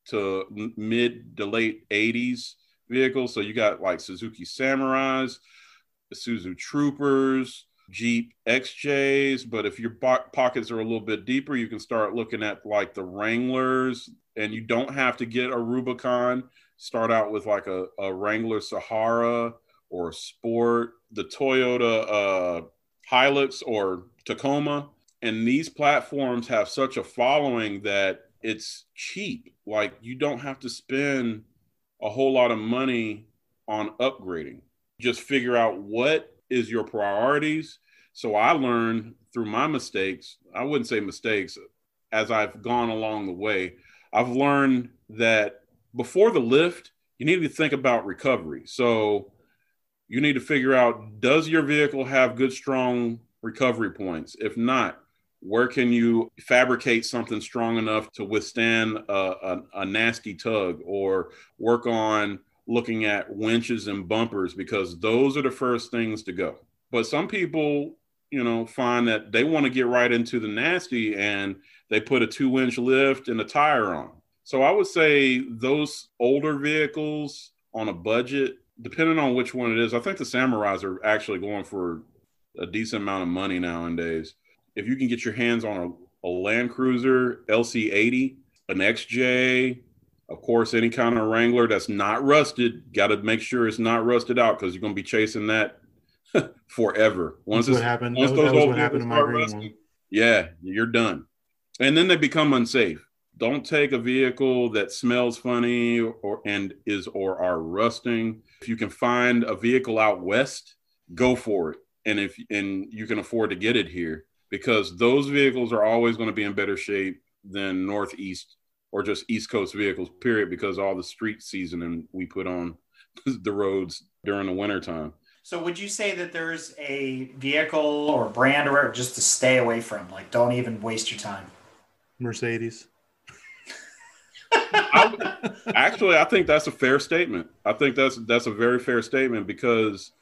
to mid to late 80s vehicles. So you got like Suzuki Samurais, Isuzu Troopers, Jeep XJs. But if your pockets are a little bit deeper, you can start looking at like the Wranglers, and you don't have to get a Rubicon. Start out with like a, a Wrangler Sahara or a Sport, the Toyota uh, Hilux or Tacoma. And these platforms have such a following that it's cheap. Like you don't have to spend a whole lot of money on upgrading. Just figure out what is your priorities. So I learned through my mistakes, I wouldn't say mistakes, as I've gone along the way, I've learned that before the lift, you need to think about recovery. So you need to figure out does your vehicle have good, strong recovery points? If not, where can you fabricate something strong enough to withstand a, a, a nasty tug or work on looking at winches and bumpers because those are the first things to go. But some people, you know, find that they want to get right into the nasty and they put a two inch lift and a tire on. So I would say those older vehicles on a budget, depending on which one it is, I think the Samurais are actually going for a decent amount of money nowadays. If you can get your hands on a, a Land Cruiser LC80, an XJ, of course, any kind of Wrangler that's not rusted, got to make sure it's not rusted out because you're going to be chasing that (laughs) forever. Once that's what happened. Once that those that what happened in my rusting, yeah, you're done. And then they become unsafe. Don't take a vehicle that smells funny or and is or are rusting. If you can find a vehicle out west, go for it. And if and you can afford to get it here because those vehicles are always going to be in better shape than northeast or just East Coast vehicles, period, because all the street seasoning we put on (laughs) the roads during the wintertime. So would you say that there's a vehicle or brand or just to stay away from? Like don't even waste your time. Mercedes. (laughs) I, actually, I think that's a fair statement. I think that's that's a very fair statement because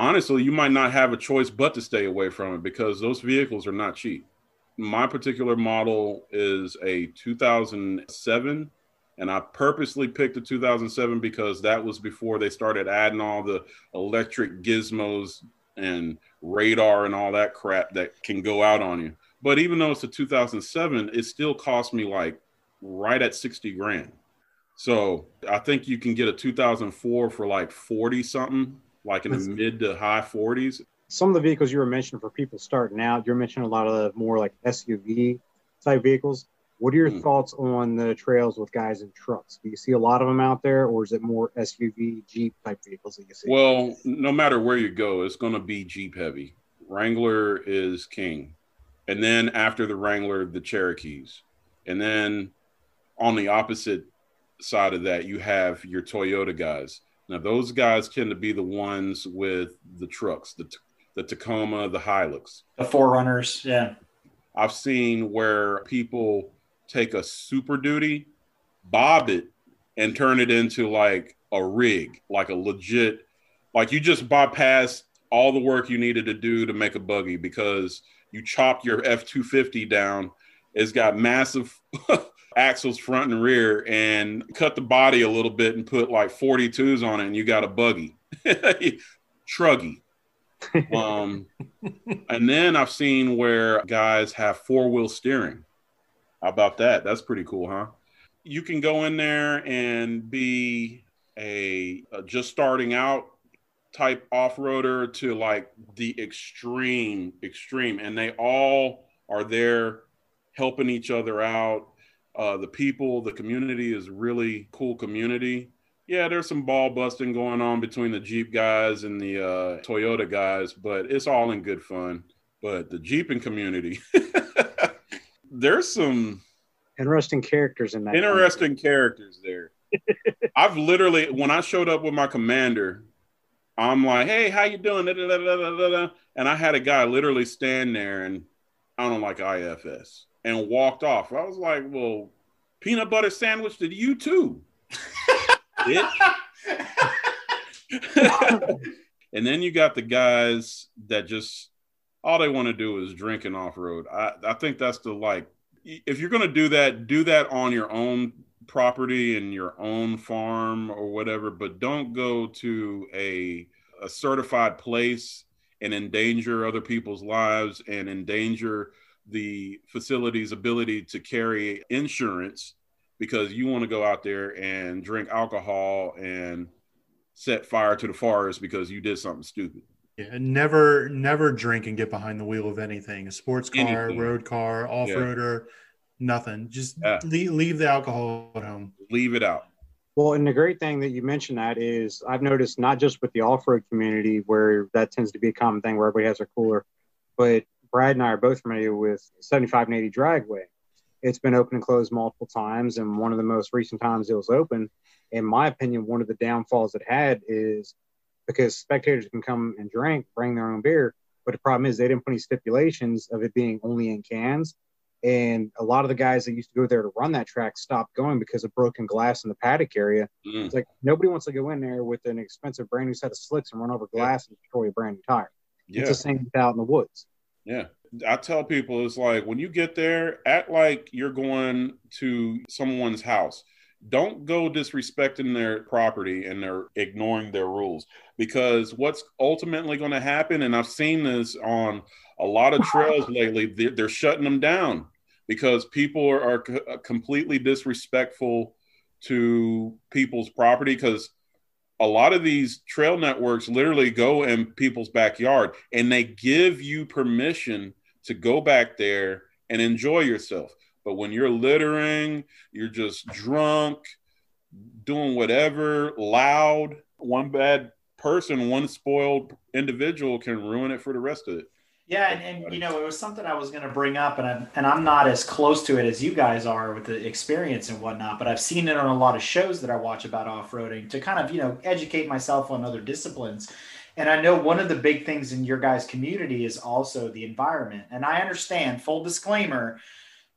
honestly, you might not have a choice but to stay away from it because those vehicles are not cheap my particular model is a 2007 And I purposely picked a 2007 because that was before they started adding all the electric gizmos and radar and all that crap that can go out on you. But even though it's a 2007, it still cost me like right at 60 grand. So I think you can get a 2004 for like 40 something, like in the mid to high 40s. Some of the vehicles you were mentioning for people starting out, you're mentioning a lot of the more like SUV type vehicles. What are your mm. thoughts on the trails with guys in trucks? Do you see a lot of them out there, or is it more SUV, Jeep type vehicles that you see? Well, no matter where you go, it's going to be Jeep heavy. Wrangler is king. And then after the Wrangler, the Cherokees. And then on the opposite side of that, you have your Toyota guys. Now, those guys tend to be the ones with the trucks, the, the Tacoma, the Hilux, the 4Runners. Yeah. I've seen where people take a super duty, bob it, and turn it into like a rig, like a legit, like you just bypass all the work you needed to do to make a buggy because you chopped your F 250 down. It's got massive (laughs) axles front and rear and cut the body a little bit and put like 42s on it and you got a buggy. (laughs) Truggy. um, (laughs) and then I've seen where guys have four wheel steering. How about that? That's pretty cool, huh? You can go in there and be a, a just starting out type off-roader to like the extreme extreme and they all are there helping each other out uh, the people the community is really cool community yeah there's some ball busting going on between the jeep guys and the uh, toyota guys but it's all in good fun but the jeeping community (laughs) there's some interesting characters in that. Interesting characters there. (laughs) I've literally, when I showed up with my commander, I'm like, "Hey, how you doing?" Da, da, da, and I had a guy literally stand there and I don't like IFS and walked off. I was like, "Well, peanut butter sandwich to you too." (laughs) (laughs) and then you got the guys that just all they want to do is drink and off road. I, I think that's the like if you're going to do that, do that on your own property and your own farm or whatever, but don't go to a, a certified place and endanger other people's lives and endanger the facility's ability to carry insurance because you want to go out there and drink alcohol and set fire to the forest because you did something stupid. Yeah, never, never drink and get behind the wheel of anything. A sports car, anything. road car, off roader, yeah. nothing. Just yeah. leave, leave the alcohol at home. Leave it out. Well, and the great thing that you mentioned that is I've noticed not just with the off-road community where that tends to be a common thing where everybody has a cooler, but Brad and I are both familiar with 75 and 80 Dragway. It's been open and closed multiple times, and one of the most recent times it was open, in my opinion, one of the downfalls it had is because spectators can come and drink, bring their own beer. But the problem is they didn't put any stipulations of it being only in cans. And a lot of the guys that used to go there to run that track stopped going because of broken glass in the paddock area. Mm. It's like nobody wants to go in there with an expensive brand new set of slicks and run over glass yeah. and destroy a brand new tire. Yeah. It's the same out in the woods. Yeah. I tell people it's like when you get there, act like you're going to someone's house don't go disrespecting their property and they're ignoring their rules because what's ultimately going to happen and i've seen this on a lot of trails (laughs) lately they're, shutting them down because people are, are uh, completely disrespectful to people's property because a lot of these trail networks literally go in people's backyard and they give you permission to go back there and enjoy yourself but when you're littering, you're just drunk, doing whatever, loud, one bad person, one spoiled individual can ruin it for the rest of it. Yeah, and, and you know, it was something I was going to bring up, and I'm and I'm not as close to it as you guys are with the experience and whatnot, but I've seen it on a lot of shows that I watch about off roading to kind of you know educate myself on other disciplines. And I know one of the big things in your guys' community is also the environment. And I understand, full disclaimer,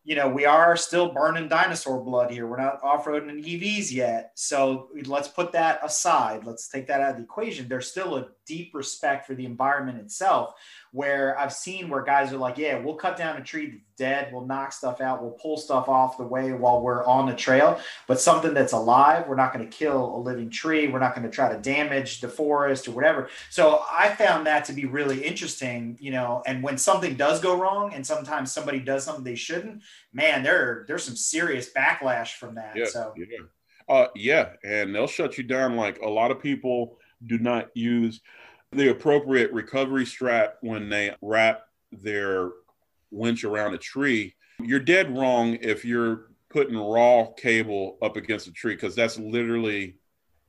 you know, we are still burning dinosaur blood here. We're not off-roading in EVs yet. So let's put that aside. Let's take that out of the equation. There's still a deep respect for the environment itself, where I've seen where guys are like, yeah, we'll cut down a tree that's dead. We'll knock stuff out. We'll pull stuff off the way while we're on the trail. But something that's alive, we're not going to kill a living tree. We're not going to try to damage the forest or whatever. So I found that to be really interesting, you know. And when something does go wrong, and sometimes somebody does something they shouldn't, man, there there's some serious backlash from that. Yeah, so yeah, uh, yeah, and they'll shut you down. Like a lot of people do not use the appropriate recovery strap when they wrap their winch around a tree. You're dead wrong if you're putting raw cable up against a tree because that's literally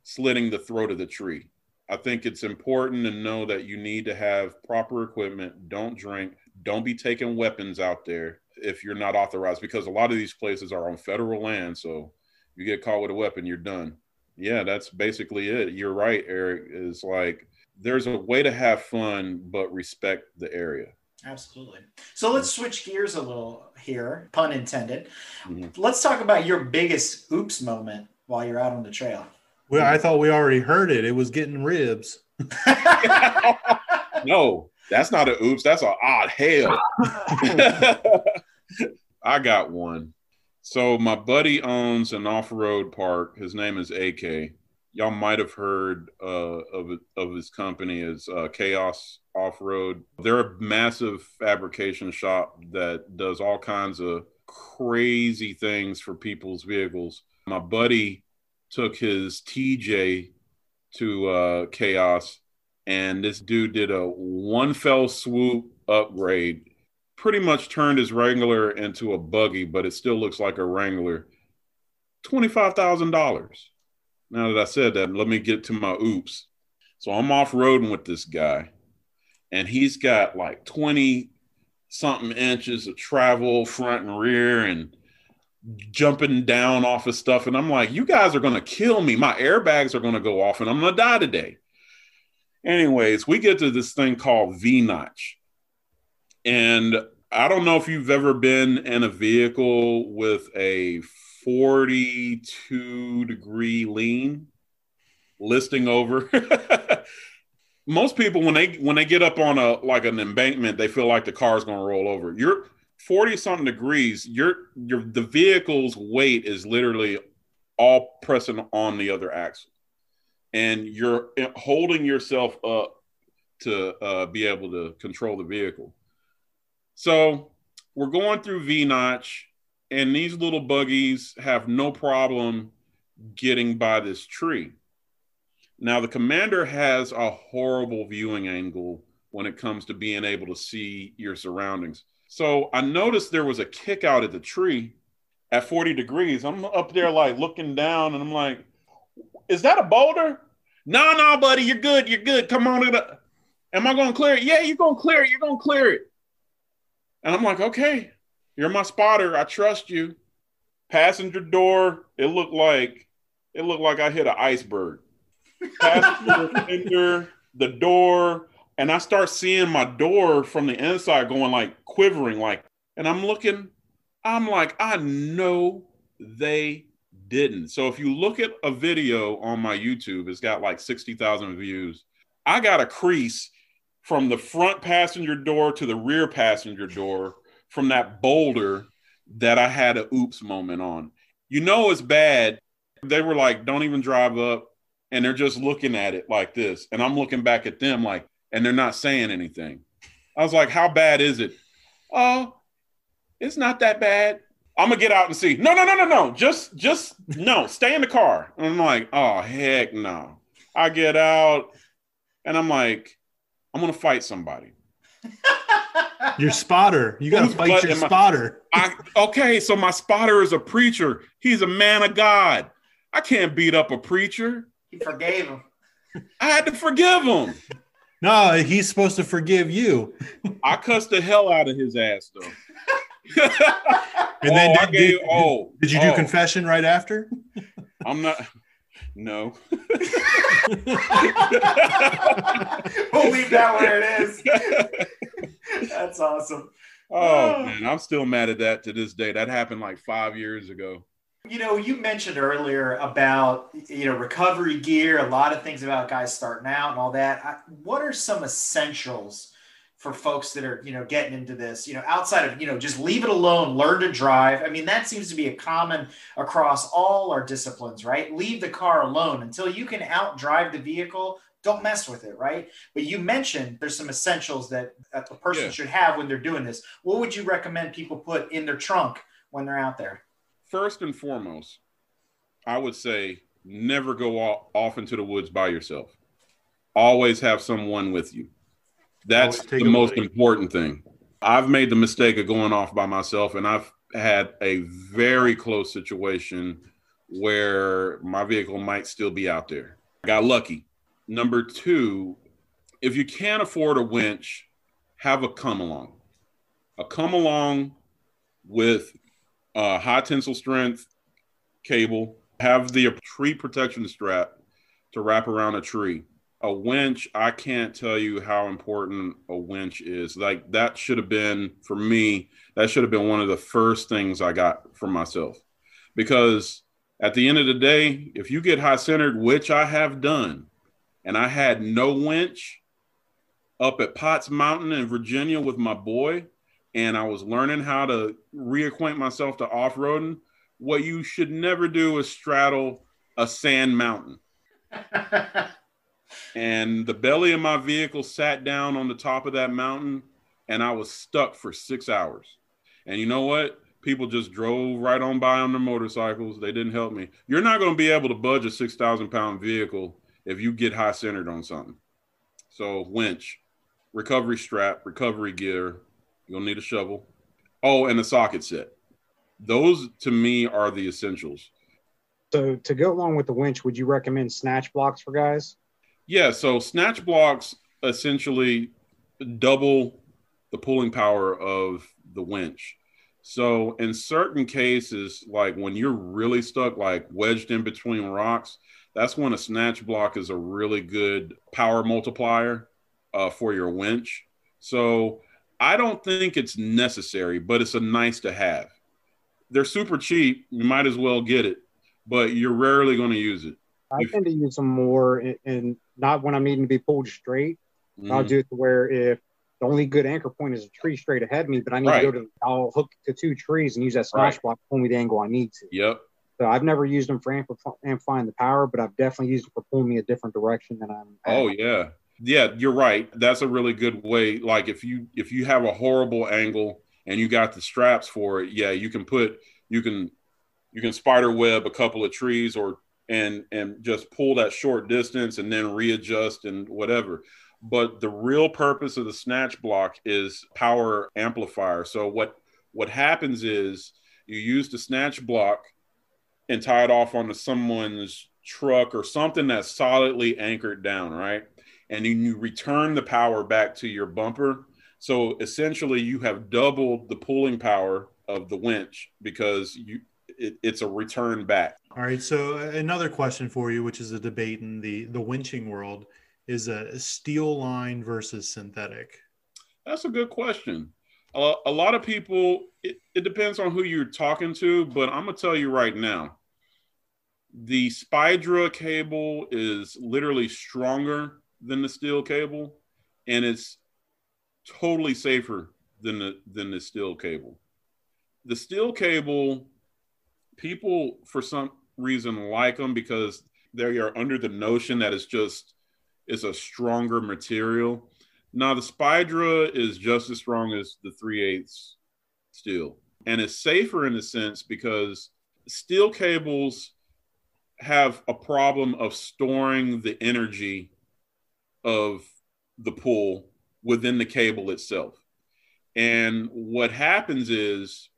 slitting the throat of the tree. I think it's important to know that you need to have proper equipment. Don't drink. Don't be taking weapons out there if you're not authorized because a lot of these places are on federal land. So you get caught with a weapon, you're done. Yeah, that's basically it. You're right, Eric. Is like there's a way to have fun, but respect the area. Absolutely. So let's switch gears a little here, pun intended. Mhm. Let's talk about your biggest oops moment while you're out on the trail. Well, I thought we already heard it. It was getting ribs. (laughs) no, that's not a oops. That's an odd hell. (laughs) (laughs) I got one. So my buddy owns an off-road park. His name is AK. Y'all might have heard uh, of of his company is uh, Chaos Off-Road. They're a massive fabrication shop that does all kinds of crazy things for people's vehicles. My buddy took his TJ to uh, Chaos, and this dude did a one fell swoop upgrade pretty much turned his Wrangler into a buggy, but it still looks like a Wrangler. $25,000. Now that I said that, let me get to my oops. So I'm off roading with this guy, and he's got like 20 something inches of travel front and rear and jumping down off of stuff. And I'm like, you guys are going to kill me. My airbags are going to go off and I'm going to die today. Anyways, we get to this thing called V Notch. And I don't know if you've ever been in a vehicle with a 42 degree lean listing over. (laughs) Most people when they when they get up on a like an embankment, they feel like the car's going to roll over. You're 40 something degrees, your your the vehicle's weight is literally all pressing on the other axle. And you're holding yourself up to uh, be able to control the vehicle. So we're going through V Notch, and these little buggies have no problem getting by this tree. Now, the commander has a horrible viewing angle when it comes to being able to see your surroundings. So I noticed there was a kick out at the tree at 40 degrees. I'm up there, like looking down, and I'm like, is that a boulder? No, no, buddy, you're good. You're good. Come on. Am I going to clear it? Yeah, you're going to clear it. You're going to clear it. And I'm like, okay, you're my spotter. I trust you. Passenger door, it looked like it looked like I hit an iceberg. Passenger (laughs) fender, the door, and I start seeing my door from the inside going like quivering, like, and I'm looking, I'm like, I know they didn't. So if you look at a video on my YouTube, it's got like 60,000 views. I got a crease from the front passenger door to the rear passenger door from that boulder that I had a oops moment on. You know it's bad. They were like, don't even drive up. And they're just looking at it like this. And I'm looking back at them like, and they're not saying anything. I was like, how bad is it? Oh, it's not that bad. I'm gonna get out and see. No, no, no, no, no. Just, just no. Stay in the car. And I'm like, oh heck no. I get out, and I'm like, I'm gonna fight somebody. (laughs) Your spotter. You got to Who's fight butt your am I- spotter. I okay, so my spotter is a preacher. He's a man of God. I can't beat up a preacher. He forgave him. I had to forgive him. No, he's supposed to forgive you. I cussed the hell out of his ass though. (laughs) And then oh, I did, gave, did, oh, did you do oh, confession right after? I'm not. No. (laughs) we'll leave that where it is. That's awesome. Oh, oh man, I'm still mad at that to this day. That happened like five years ago. You know, you mentioned earlier about you know recovery gear, a lot of things about guys starting out and all that. I, what are some essentials for folks that are you know getting into this you know outside of you know just leave it alone learn to drive i mean that seems to be a common across all our disciplines right leave the car alone until you can outdrive the vehicle don't mess with it right but you mentioned there's some essentials that a person Yeah. should have when they're doing this what would you recommend people put in their trunk when they're out there First and foremost, I would say never go off into the woods by yourself. Always have someone with you. That's the most buddy. important thing. I've made the mistake of going off by myself, and I've had a very close situation where my vehicle might still be out there. I got lucky. Number two, if you can't afford a winch, have a come along. A come along with uh, high tensile strength cable, have the tree protection strap to wrap around a tree. A winch, I can't tell you how important a winch is. Like that should have been for me, that should have been one of the first things I got for myself. Because at the end of the day, if you get high centered, which I have done, and I had no winch up at Potts Mountain in Virginia with my boy, and I was learning how to reacquaint myself to off roading, what you should never do is straddle a sand mountain. (laughs) And the belly of my vehicle sat down on the top of that mountain, and I was stuck for six hours. And you know what? People just drove right on by on their motorcycles. They didn't help me. You're not going to be able to budge a 6,000 pound vehicle if you get high centered on something. So, winch, recovery strap, recovery gear. You'll need a shovel. Oh, and a socket set. Those to me are the essentials. So to go along with the winch, would you recommend snatch blocks for guys? Yeah, so snatch blocks essentially double the pulling power of the winch. So in certain cases, like when you're really stuck, like wedged in between rocks, that's when a snatch block is a really good power multiplier uh, for your winch. So I don't think it's necessary, but it's a nice to have. They're super cheap. You might as well get it, but you're rarely going to use it. I tend to use them more, in, in not when I'm needing to be pulled straight. I'll Mhm. do it to where if the only good anchor point is a tree straight ahead of me, but I need Right. to go to, I'll hook to two trees and use that snatch Right. block to pull me the angle I need to. Yep. So I've never used them for amplif- amplifying the power, but I've definitely used them for pulling me a different direction than I'm. at. Oh yeah. Yeah, you're right. That's a really good way. Like if you if you have a horrible angle and you got the straps for it, yeah, you can put you can you can spider web a couple of trees or and and just pull that short distance and then readjust and whatever. But the real purpose of the snatch block is power amplifier. So what what happens is you use the snatch block and tie it off onto someone's truck or something that's solidly anchored down, right? And then you return the power back to your bumper. So essentially, you have doubled the pulling power of the winch because you it, it's a return back. All right. So uh, another question for you, which is a debate in the the winching world, is a steel line versus synthetic. That's a good question. A, a lot of people, it, it depends on who you're talking to, but I'm gonna tell you right now, the Spydura cable is literally stronger than the steel cable, and it's totally safer than the than the steel cable. The steel cable, people for some reason like them because they are under the notion that it's just it's a stronger material. Now the Spydura is just as strong as the 3 eighths steel, and it's safer in a sense because steel cables have a problem of storing the energy of the pull within the cable itself. And what happens is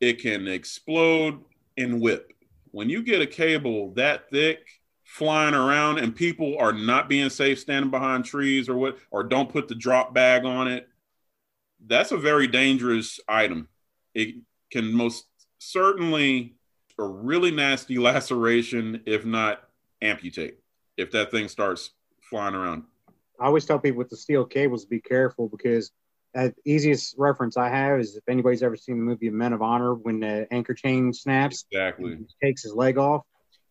it can explode and whip. When you get a cable that thick flying around and people are not being safe standing behind trees or what or don't put the drop bag on it, that's a very dangerous item. It can most certainly a really nasty (laughs) laceration, if not amputate, if that thing starts flying around. I always tell people with the steel cables be careful because the easiest reference I have is if anybody's ever seen the movie Men of Honor when the anchor chain snaps, Exactly. he takes his leg off.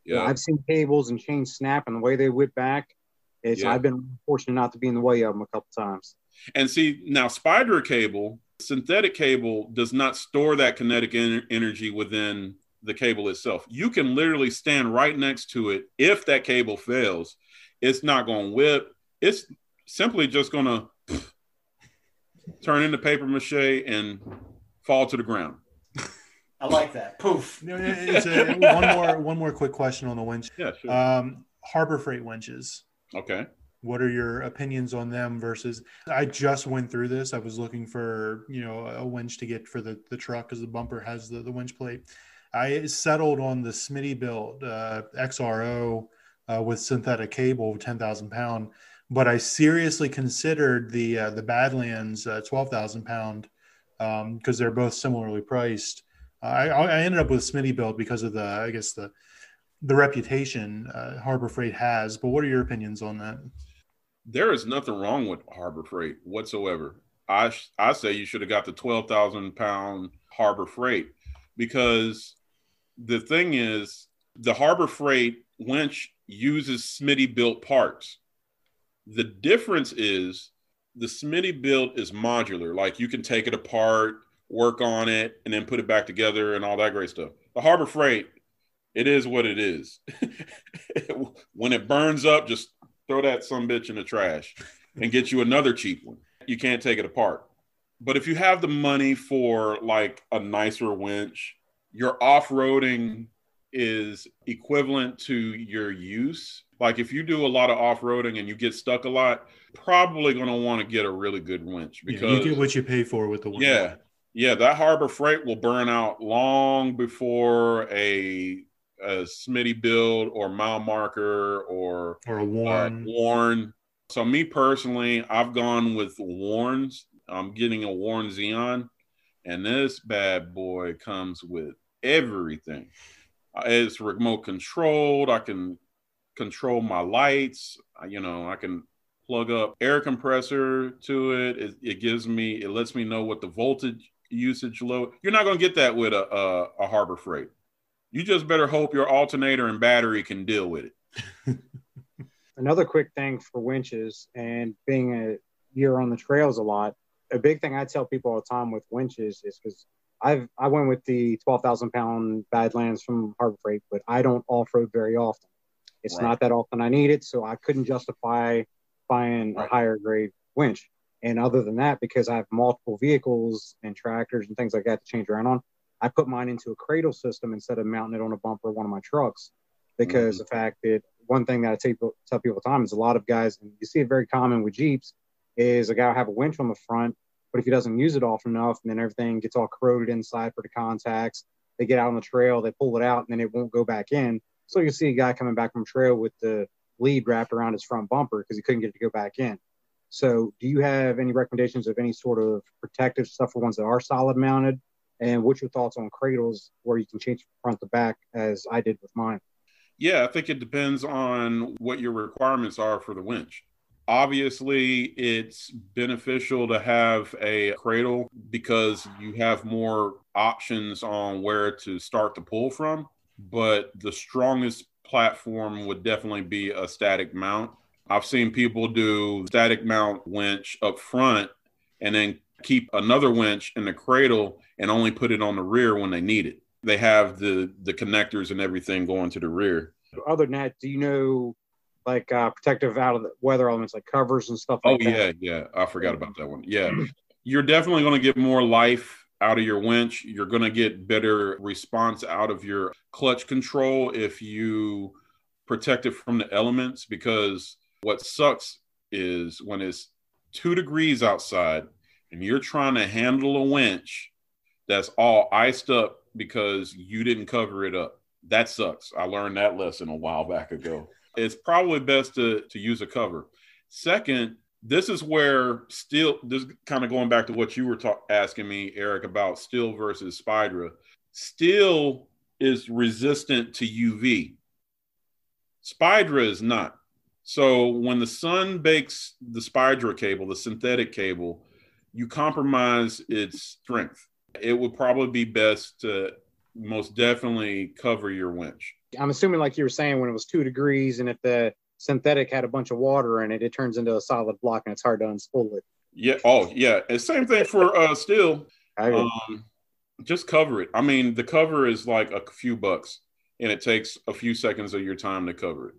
Yeah. I've seen cables and chains snap and the way they whip back. It's Yeah. I've been fortunate not to be in the way of them a couple times. And see, now spider cable, synthetic cable does not store that kinetic en- energy within the cable itself. You can literally stand right next to it. If that cable fails, it's not going to whip. It's simply just going to turn into paper mache and fall to the ground. I like that. Poof. It's a- (laughs) one more one more quick question on the winch. Yeah, sure. Um, Harbor Freight winches. okay. What are your opinions on them versus? I just went through this. I was looking for you know a winch to get for the the truck because the bumper has the the winch plate. I settled on the Smittybilt uh, XRO uh, with synthetic cable, ten thousand pound. But I seriously considered the uh, the Badlands uh, twelve thousand pound because they're both similarly priced. I, I ended up with Smittybilt because of the I guess the the reputation uh, Harbor Freight has. But what are your opinions on that? There is nothing wrong with Harbor Freight whatsoever. I I say you should have got the twelve thousand pound Harbor Freight because the thing is the Harbor Freight winch uses Smittybilt parts. The difference is the Smittybilt is modular, like you can take it apart, work on it, and then put it back together and all that great stuff. The Harbor Freight, it is what it is. (laughs) when it burns up, just throw that some bitch in the trash and get you another cheap one. You can't take it apart. But if you have the money for like a nicer winch, your off-roading is equivalent to your use. Like if you do a lot of off-roading and you get stuck a lot, probably going to want to get a really good winch Yeah, because you get what you pay for with the winch. yeah, yeah, that Harbor Freight will burn out long before a, a Smittybilt or mile marker or or a uh, worn. Warren. So me personally, I've gone with Warns. I'm getting a Warren Zeon, and this bad boy comes with everything. Uh, It's remote controlled. I can control my lights. You know, I can plug up air compressor to it. It, it gives me, it lets me know what the voltage usage load. You're not going to get that with a, a a Harbor Freight. You just better hope your alternator and battery can deal with it. (laughs) another quick thing for winches and being a year on the trails a lot a big thing i tell people all the time with winches is because i've i went with the 12000 pound badlands from harbor freight but i don't off-road very often it's Right. not that often i need it so i couldn't justify buying Right. a higher grade winch and other than that because i have multiple vehicles and tractors and things like that to change around on i put mine into a cradle system instead of mounting it on a bumper of one of my trucks because mm-hmm. the fact that one thing that I tell people, tell people all the time is a lot of guys, and you see it very common with Jeeps, is a guy will have a winch on the front, but if he doesn't use it often enough, and then everything gets all corroded inside for the contacts, they get out on the trail, they pull it out, and then it won't go back in. So you see a guy coming back from trail with the lead wrapped around his front bumper because he couldn't get it to go back in. So, do you have any recommendations of any sort of protective stuff for ones that are solid mounted? And what's your thoughts on cradles where you can change front to back, as I did with mine? Yeah, I think it depends on what your requirements are for the winch. Obviously, it's beneficial to have a cradle because you have more options on where to start to pull from. But the strongest platform would definitely be a static mount. I've seen people do static mount winch up front and then keep another winch in the cradle and only put it on the rear when they need it. They have the the connectors and everything going to the rear. other than that, do you know like uh, protective out of the weather elements like covers and stuff Oh like that? yeah, yeah. I forgot about that one. Yeah. (clears throat) You're definitely going to get more life out of your winch. You're going to get better response out of your clutch control if you protect it from the elements because what sucks is when it's 2 degrees outside and you're trying to handle a winch that's all iced up because you didn't cover it up. That sucks. I learned that lesson a while back ago. It's probably best to, to use a cover. Second, this is where steel, this kind of going back to what you were ta- asking me, Eric, about steel versus Spydura. Steel is resistant to UV. Spydura is not. So when the sun bakes the Spydura cable, the synthetic cable, you compromise its strength. It would probably be best to most definitely cover your winch. I'm assuming, like you were saying, when it was two degrees and if the synthetic had a bunch of water in it, it turns into a solid block and it's hard to unspool it. Yeah. Oh, yeah. And same thing for uh still. I agree. Um, just cover it. I mean, the cover is like a few bucks, and it takes a few seconds of your time to cover it.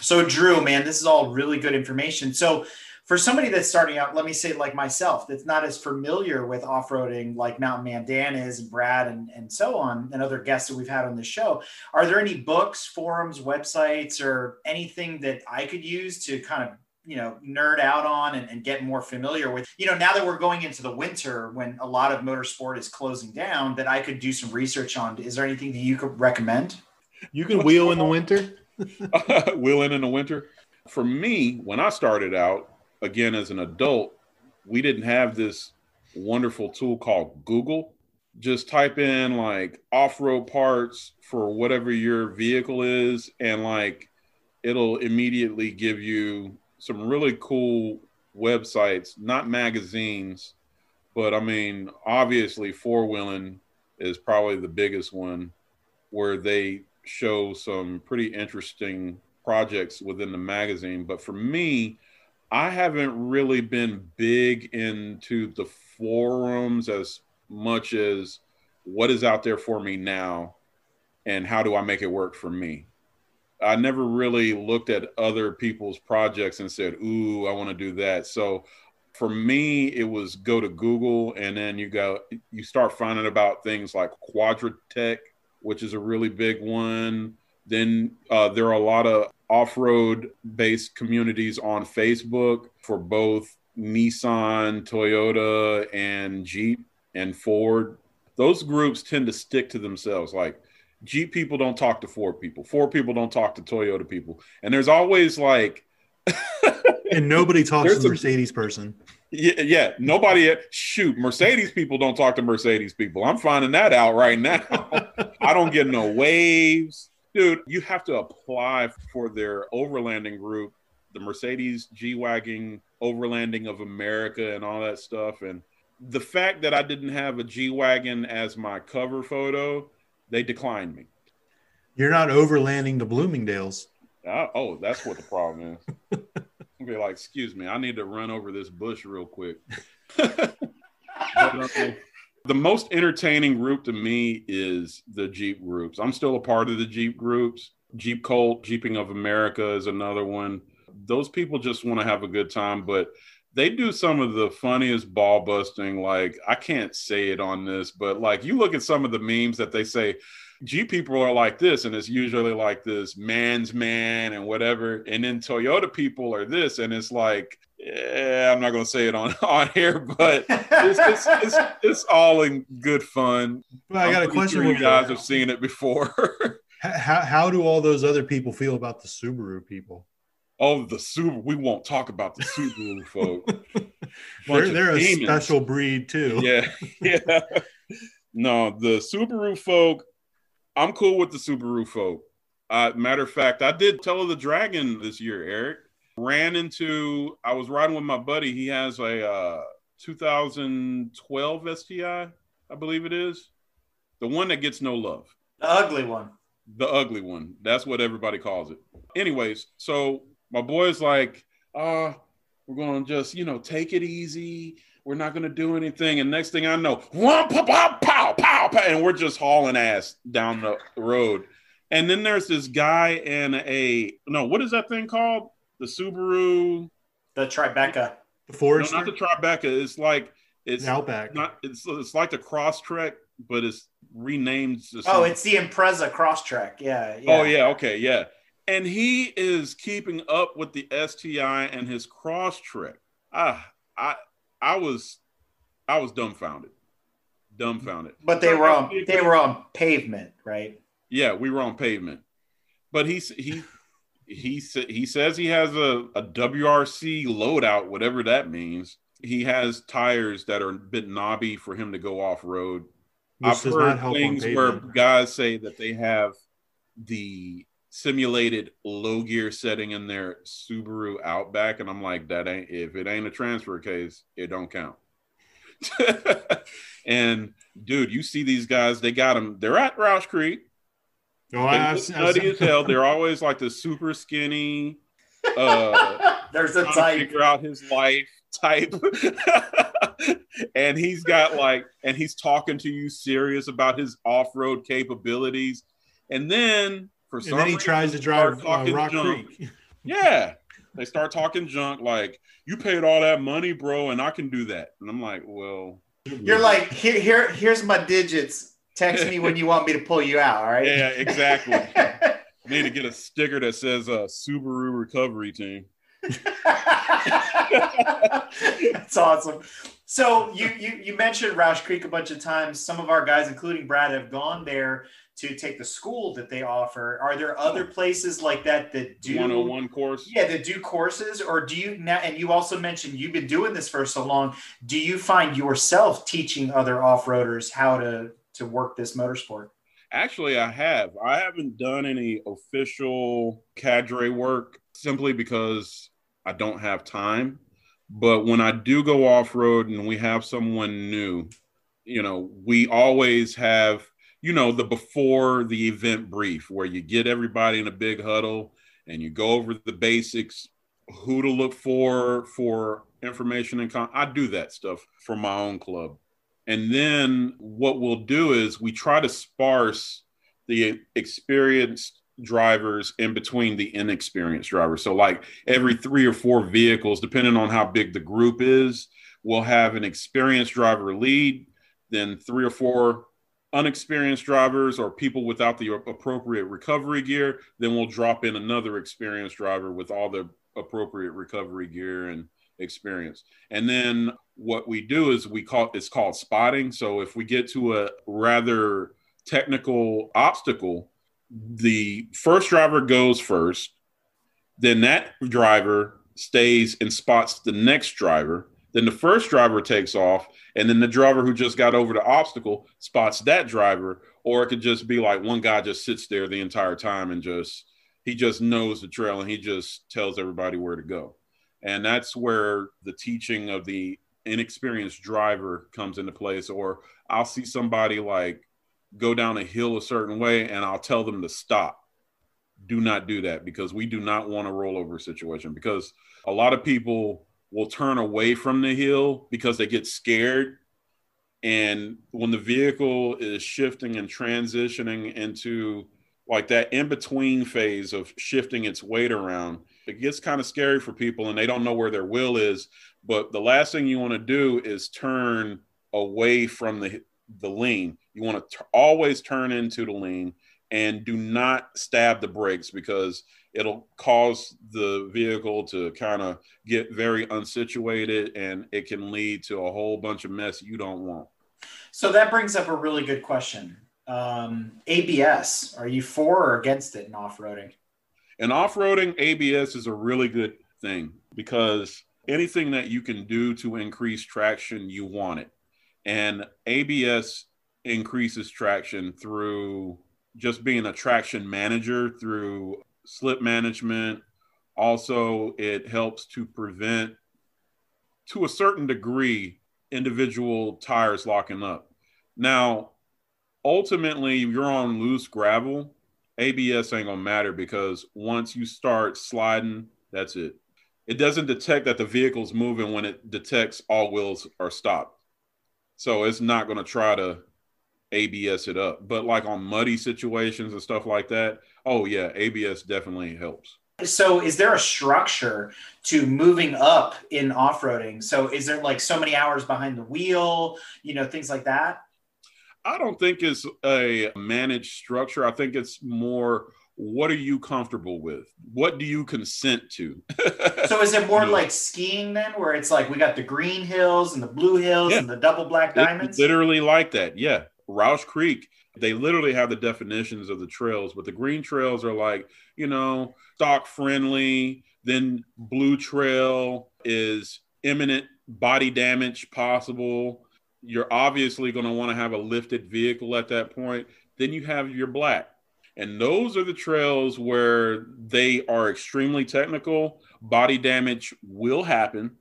So, Drew, man, this is all really good information. So, for somebody that's starting out, let me say like myself, that's not as familiar with off-roading like Mountain Man Dan is, and Brad, and, and so on, and other guests that we've had on the show. Are there any books, forums, websites, or anything that I could use to kind of you know nerd out on and, and get more familiar with you know now that we're going into the winter when a lot of motorsport is closing down that i could do some research on is there anything that you could recommend You can wheel in the winter. (laughs) Wheel in in the winter. For me, when I started out, again as an adult, we didn't have this wonderful tool called Google. Just type in like off road parts for whatever your vehicle is, and like it'll immediately give you some really cool websites, not magazines, but I mean, obviously, Four Wheeling is probably the biggest one where they show some pretty interesting projects within the magazine. But for me, I haven't really been big into the forums as much as what is out there for me now and how do I make it work for me. I never really looked at other people's projects and said, "Ooh, I want to do that." So for me, it was go to Google and then you go you start finding about things like Quadratec, which is a really big one. Then uh, there are a lot of off-road based communities on Facebook for both Nissan, Toyota, and Jeep and Ford. Those groups tend to stick to themselves. Like Jeep people don't talk to Ford people. Ford people don't talk to Toyota people. And there's always like (laughs) And nobody talks to the a- Mercedes person. yeah, yeah, nobody shoot. Mercedes people don't talk to Mercedes people. I'm finding that out right now. (laughs) I don't get no waves. Dude, you have to apply for their overlanding group, the Mercedes G Wagon Overlanding of America and all that stuff. And the fact that I didn't have a G Wagon as my cover photo, they declined me. You're not overlanding the Bloomingdale's. Uh, oh, that's what the problem is. I'll be like, excuse me, I need to run over this bush real quick. (laughs) But, um, the most entertaining group to me is the Jeep groups. I'm still a part of the Jeep groups. Jeep Cult, Jeeping of America is another one. Those people just want to have a good time, but they do some of the funniest ball busting. Like, I can't say it on this, but like, you look at some of the memes that they say, Jeep people are like this, and it's usually like this man's man and whatever. And then Toyota people are this, and it's like, yeah, I'm not going to say it on, (laughs) on here, but it's, it's, it's, it's all in good fun. Well, I got a question you guys have seen it before. (laughs) How, how do all those other people feel about the Subaru people? oh, the Subaru. We won't talk about the Subaru (laughs) folk. They're, they're a demons. special breed too. Yeah, yeah. No, the Subaru folk. I'm cool with the Subaru folk. Uh, matter of fact, I did Tail of the Dragon this year, Eric. Ran into, I was riding with my buddy. He has a uh, 2012 STI, I believe it is. The one that gets no love. the ugly one The ugly one. That's what everybody calls it. Anyways, so my boy's like, uh, we're gonna just, you know, take it easy. We're not gonna do anything. And next thing I know, whomp, pow, pow, pow, pow, pow, and we're just hauling ass down the road. And then there's this guy in a no, what is that thing called? The Subaru. the tribeca The No, Forester, not the Tribeca. It's like it's the Outback. not. It's it's like the Cross Crosstrek, but it's renamed. oh it's the impreza crosstrek yeah, yeah Oh yeah, okay, yeah. And he is keeping up with the STI and his Crosstrek. Ah, I I was I was dumbfounded. Dumbfounded. but they were on they were on pavement right Yeah, we were on pavement. But he's he he sa- he says he has a, a WRC loadout, whatever that means. He has tires that are a bit knobby for him to go off road. I've heard things where guys say that they have the simulated low gear setting in their Subaru Outback, and I'm like, that ain't if it ain't a transfer case, it don't count. (laughs) and dude, you see these guys, they got them. They're at Rausch Creek. Oh, They I- I've look I've as hell. They're always like the super skinny, uh, (laughs) There's a type. figure out his life type. (laughs) and he's got like, and he's talking to you serious about his off-road capabilities. And then for And some then he reason, tries to drive start uh, talking Rock junk. Creek. (laughs) Yeah. They start talking junk like, you paid all that money, bro, and I can do that. And I'm like, well, You're like, here, here, here's my digits. Text me when you want me to pull you out. All right. yeah, exactly. I (laughs) need to get a sticker that says uh, Subaru Recovery Team. That's awesome. So you, you you mentioned Rausch Creek a bunch of times. Some of our guys, including Brad, have gone there to take the school that they offer. Are there other places like that that do 101 course. Yeah, that do courses, or do you now? And you also mentioned you've been doing this for so long. Do you find yourself teaching other off-roaders how to to work this motorsport? Actually, I have. I haven't done any official cadre work simply because I don't have time. But when I do go off road and we have someone new, you know, we always have, you know, the before the event brief where you get everybody in a big huddle and you go over the basics, who to look for for information and con- I do that stuff for my own club. And then what we'll do is we try to sparse the experienced drivers in between the inexperienced drivers. So, like every three or four vehicles, depending on how big the group is, we'll have an experienced driver lead, then three or four unexperienced drivers or people without the appropriate recovery gear. Then we'll drop in another experienced driver with all the appropriate recovery gear and experience. And then what we do is we call it's called spotting. So if we get to a rather technical obstacle, the first driver goes first, then that driver stays and spots the next driver. Then the first driver takes off, and then the driver who just got over the obstacle spots that driver. Or it could just be like one guy just sits there the entire time and just he just knows the trail and he just tells everybody where to go. And that's where the teaching of the inexperienced driver comes into place. Or I'll see somebody like go down a hill a certain way and I'll tell them to stop. Do not do that because we do not want a rollover situation because a lot of people will turn away from the hill because they get scared. And when the vehicle is shifting and transitioning into like that in between phase of shifting its weight around, it gets kind of scary for people and they don't know where their will is. But the last thing you want to do is turn away from the the lean. You want to t- always turn into the lean and do not stab the brakes because it'll cause the vehicle to kind of get very unsituated and it can lead to a whole bunch of mess you don't want. So that brings up a really good question. Um, ABS, are you for or against it in off-roading? In off-roading, ABS is a really good thing because anything that you can do to increase traction, you want it. And ABS increases traction through just being a traction manager through slip management. Also, it helps to prevent, to a certain degree, individual tires locking up. Now, ultimately, you're on loose gravel, ABS ain't gonna matter because once you start sliding, that's it. It doesn't detect that the vehicle's moving when it detects all wheels are stopped. So it's not gonna try to ABS it up. But like on muddy situations and stuff like that, oh yeah, ABS definitely helps. So is there a structure to moving up in off-roading? So is there like so many hours behind the wheel, you know, things like that? I don't think it's a managed structure. I think it's more what are you comfortable with? What do you consent to? (laughs) So is it more Yeah. like skiing then, where it's like we got the green hills and the blue hills Yeah. and the double black It's diamonds? literally like that. Yeah. Rausch Creek, they literally have the definitions of the trails, but the green trails are like, you know, stock friendly. Then blue trail is imminent body damage possible. You're obviously going to want to have a lifted vehicle at that point. Then you have your black. And those are the trails where they are extremely technical. Body damage will happen.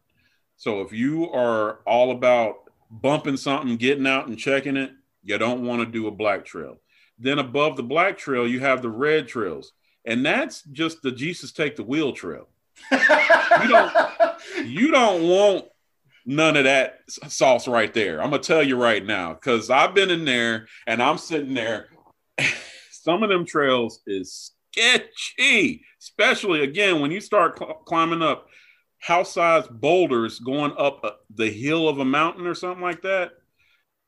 So if you are all about bumping something, getting out and checking it, you don't want to do a black trail. Then above the black trail, you have the red trails. And that's just the Jesus take the wheel trail. (laughs) you don't you don't want none of that sauce right there. I'm gonna tell you right now because I've been in there and I'm sitting there. (laughs) Some of them trails is sketchy, especially again when you start cl- climbing up house-sized boulders going up a, the hill of a mountain or something like that.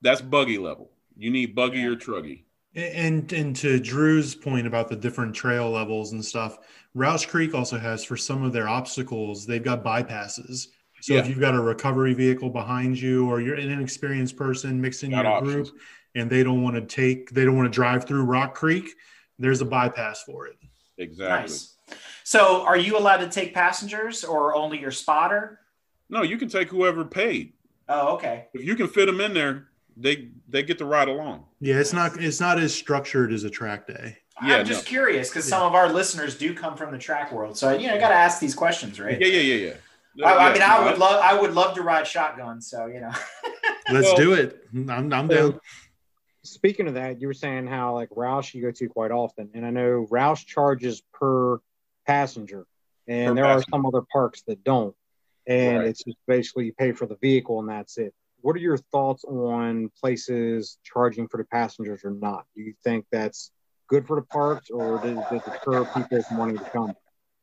That's buggy level. You need buggy yeah. or truggy. And and to Drew's point about the different trail levels and stuff, Rausch Creek also has for some of their obstacles, they've got bypasses. So yeah. if you've got a recovery vehicle behind you or you're an inexperienced person mixed in got your options. group and they don't want to take they don't want to drive through Rock Creek, there's a bypass for it. Exactly. Nice. So are you allowed to take passengers or only your spotter? No, you can take whoever paid. Oh, okay. If you can fit them in there, they they get to ride along. Yeah, it's not it's not as structured as a track day. Yeah, I'm just no. curious because some of our listeners do come from the track world, so you know, I got to ask these questions, right? Yeah, yeah, yeah, yeah. I, I mean, I would love I would love to ride shotgun, so you know. (laughs) Let's well, do it. I'm I'm down. Speaking of that, you were saying how like Rausch you go to quite often, and I know Rausch charges per passenger, and per there passenger. are some other parks that don't, and right. it's just basically you pay for the vehicle and that's it what are your thoughts on places charging for the passengers or not? Do you think that's good for the parks or does it deter people from wanting to come?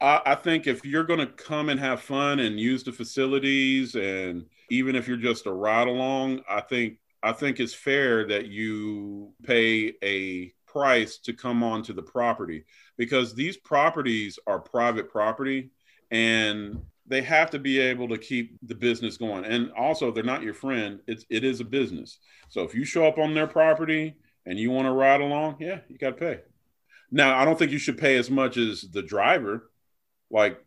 I, think if you're going to come and have fun and use the facilities, and even if you're just a ride along, I think I think it's fair that you pay a price to come onto the property because these properties are private property and they have to be able to keep the business going. And also, they're not your friend. It's it is a business. So if you show up on their property and you want to ride along, yeah, you got to pay. Now, I don't think you should pay as much as the driver. Like,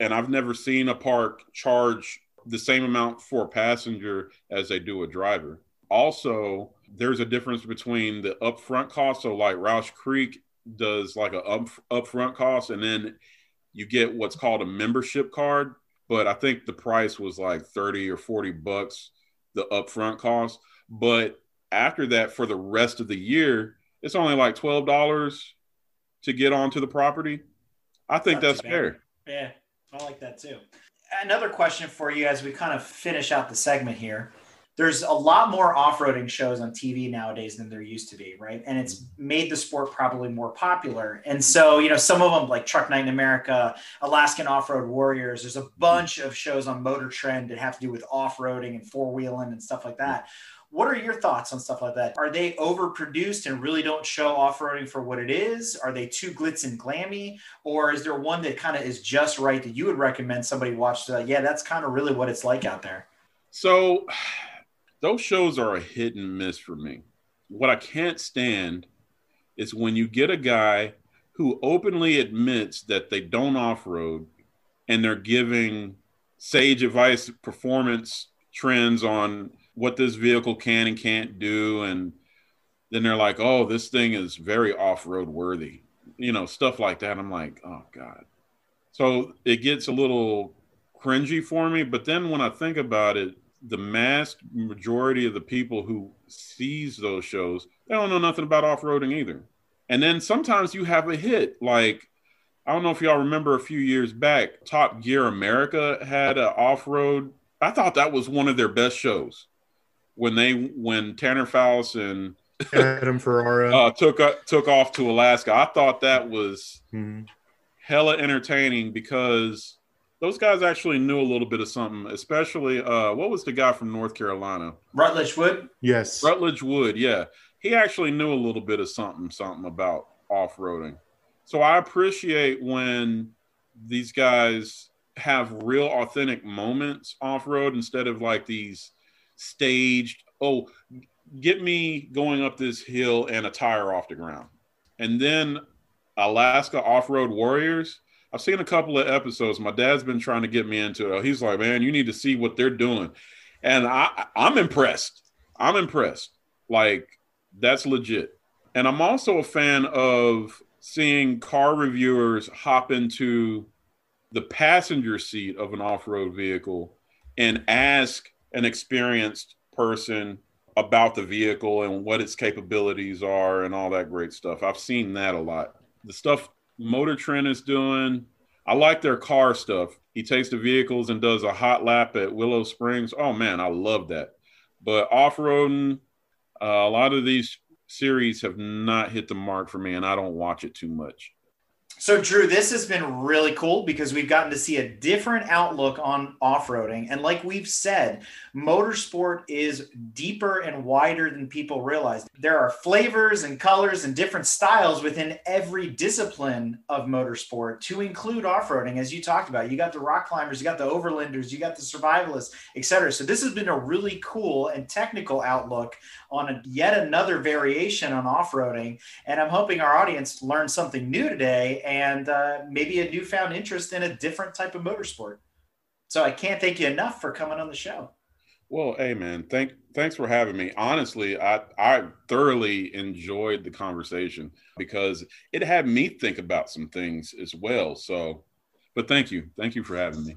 and I've never seen a park charge the same amount for a passenger as they do a driver. Also, there's a difference between the upfront cost. So, like Rausch Creek does like a up upfront cost, and then you get what's called a membership card but I think the price was like 30 or 40 bucks, the upfront cost. But after that, for the rest of the year, it's only like $12 to get onto the property. I think that's fair. Yeah, I like that too. Another question for you as we kind of finish out the segment here there's a lot more off-roading shows on TV nowadays than there used to be, right? And it's made the sport probably more popular. And so, you know, some of them like Truck Night in America, Alaskan Off-Road Warriors, there's a bunch of shows on Motor Trend that have to do with off-roading and four-wheeling and stuff like that. What are your thoughts on stuff like that? Are they overproduced and really don't show off-roading for what it is? Are they too glitz and glammy? Or is there one that kind of is just right that you would recommend somebody watch? Yeah, that's kind of really what it's like out there. So (sighs) those shows are a hit and miss for me. What I can't stand is when you get a guy who openly admits that they don't off road and they're giving sage advice, performance trends on what this vehicle can and can't do. And then they're like, oh, this thing is very off road worthy, you know, stuff like that. I'm like, oh, God. So it gets a little cringy for me. But then when I think about it, the mass majority of the people who sees those shows, they don't know nothing about off-roading either. And then sometimes you have a hit like I don't know if y'all remember a few years back, Top Gear America had an off-road. I thought that was one of their best shows when they when Tanner Foust and Adam Ferrara (laughs) uh, took uh, took off to Alaska. I thought that was mm-hmm. hella entertaining because those guys actually knew a little bit of something, especially uh, what was the guy from North Carolina? Rutledge Wood. Yes, Rutledge Wood. Yeah, he actually knew a little bit of something, something about off roading. So I appreciate when these guys have real authentic moments off road instead of like these staged. Oh, get me going up this hill and a tire off the ground, and then Alaska Off Road Warriors I've seen a couple of episodes. My dad's been trying to get me into it. He's like, man, you need to see what they're doing. And I, I'm impressed. I'm impressed. Like, that's legit. And I'm also a fan of seeing car reviewers hop into the passenger seat of an off road vehicle and ask an experienced person about the vehicle and what its capabilities are and all that great stuff. I've seen that a lot. The stuff Motor Trend is doing. I like their car stuff. he takes the vehicles and does a hot lap at Willow Springs. Oh man, I love that. But off roading, uh, a lot of these series have not hit the mark for me, and I don't watch it too much. So, Drew, this has been really cool because we've gotten to see a different outlook on off roading. And like we've said, motorsport is deeper and wider than people realize. There are flavors and colors and different styles within every discipline of motorsport to include off roading, as you talked about. You got the rock climbers, you got the overlanders, you got the survivalists, etc. So, this has been a really cool and technical outlook on a, yet another variation on off roading. And I'm hoping our audience learned something new today and uh, maybe a newfound interest in a different type of motorsport. So I can't thank you enough for coming on the show. Well, hey man, thank thanks for having me. Honestly, I I thoroughly enjoyed the conversation because it had me think about some things as well. So, but thank you, thank you for having me.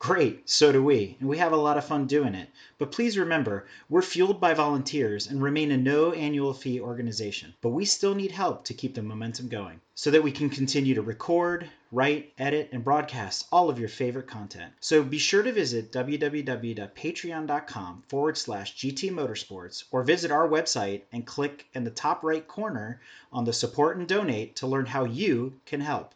Great, so do we, and we have a lot of fun doing it. But please remember, we're fueled by volunteers and remain a no annual fee organization. But we still need help to keep the momentum going so that we can continue to record, write, edit, and broadcast all of your favorite content. So be sure to visit www.patreon.com forward slash GT Motorsports or visit our website and click in the top right corner on the support and donate to learn how you can help.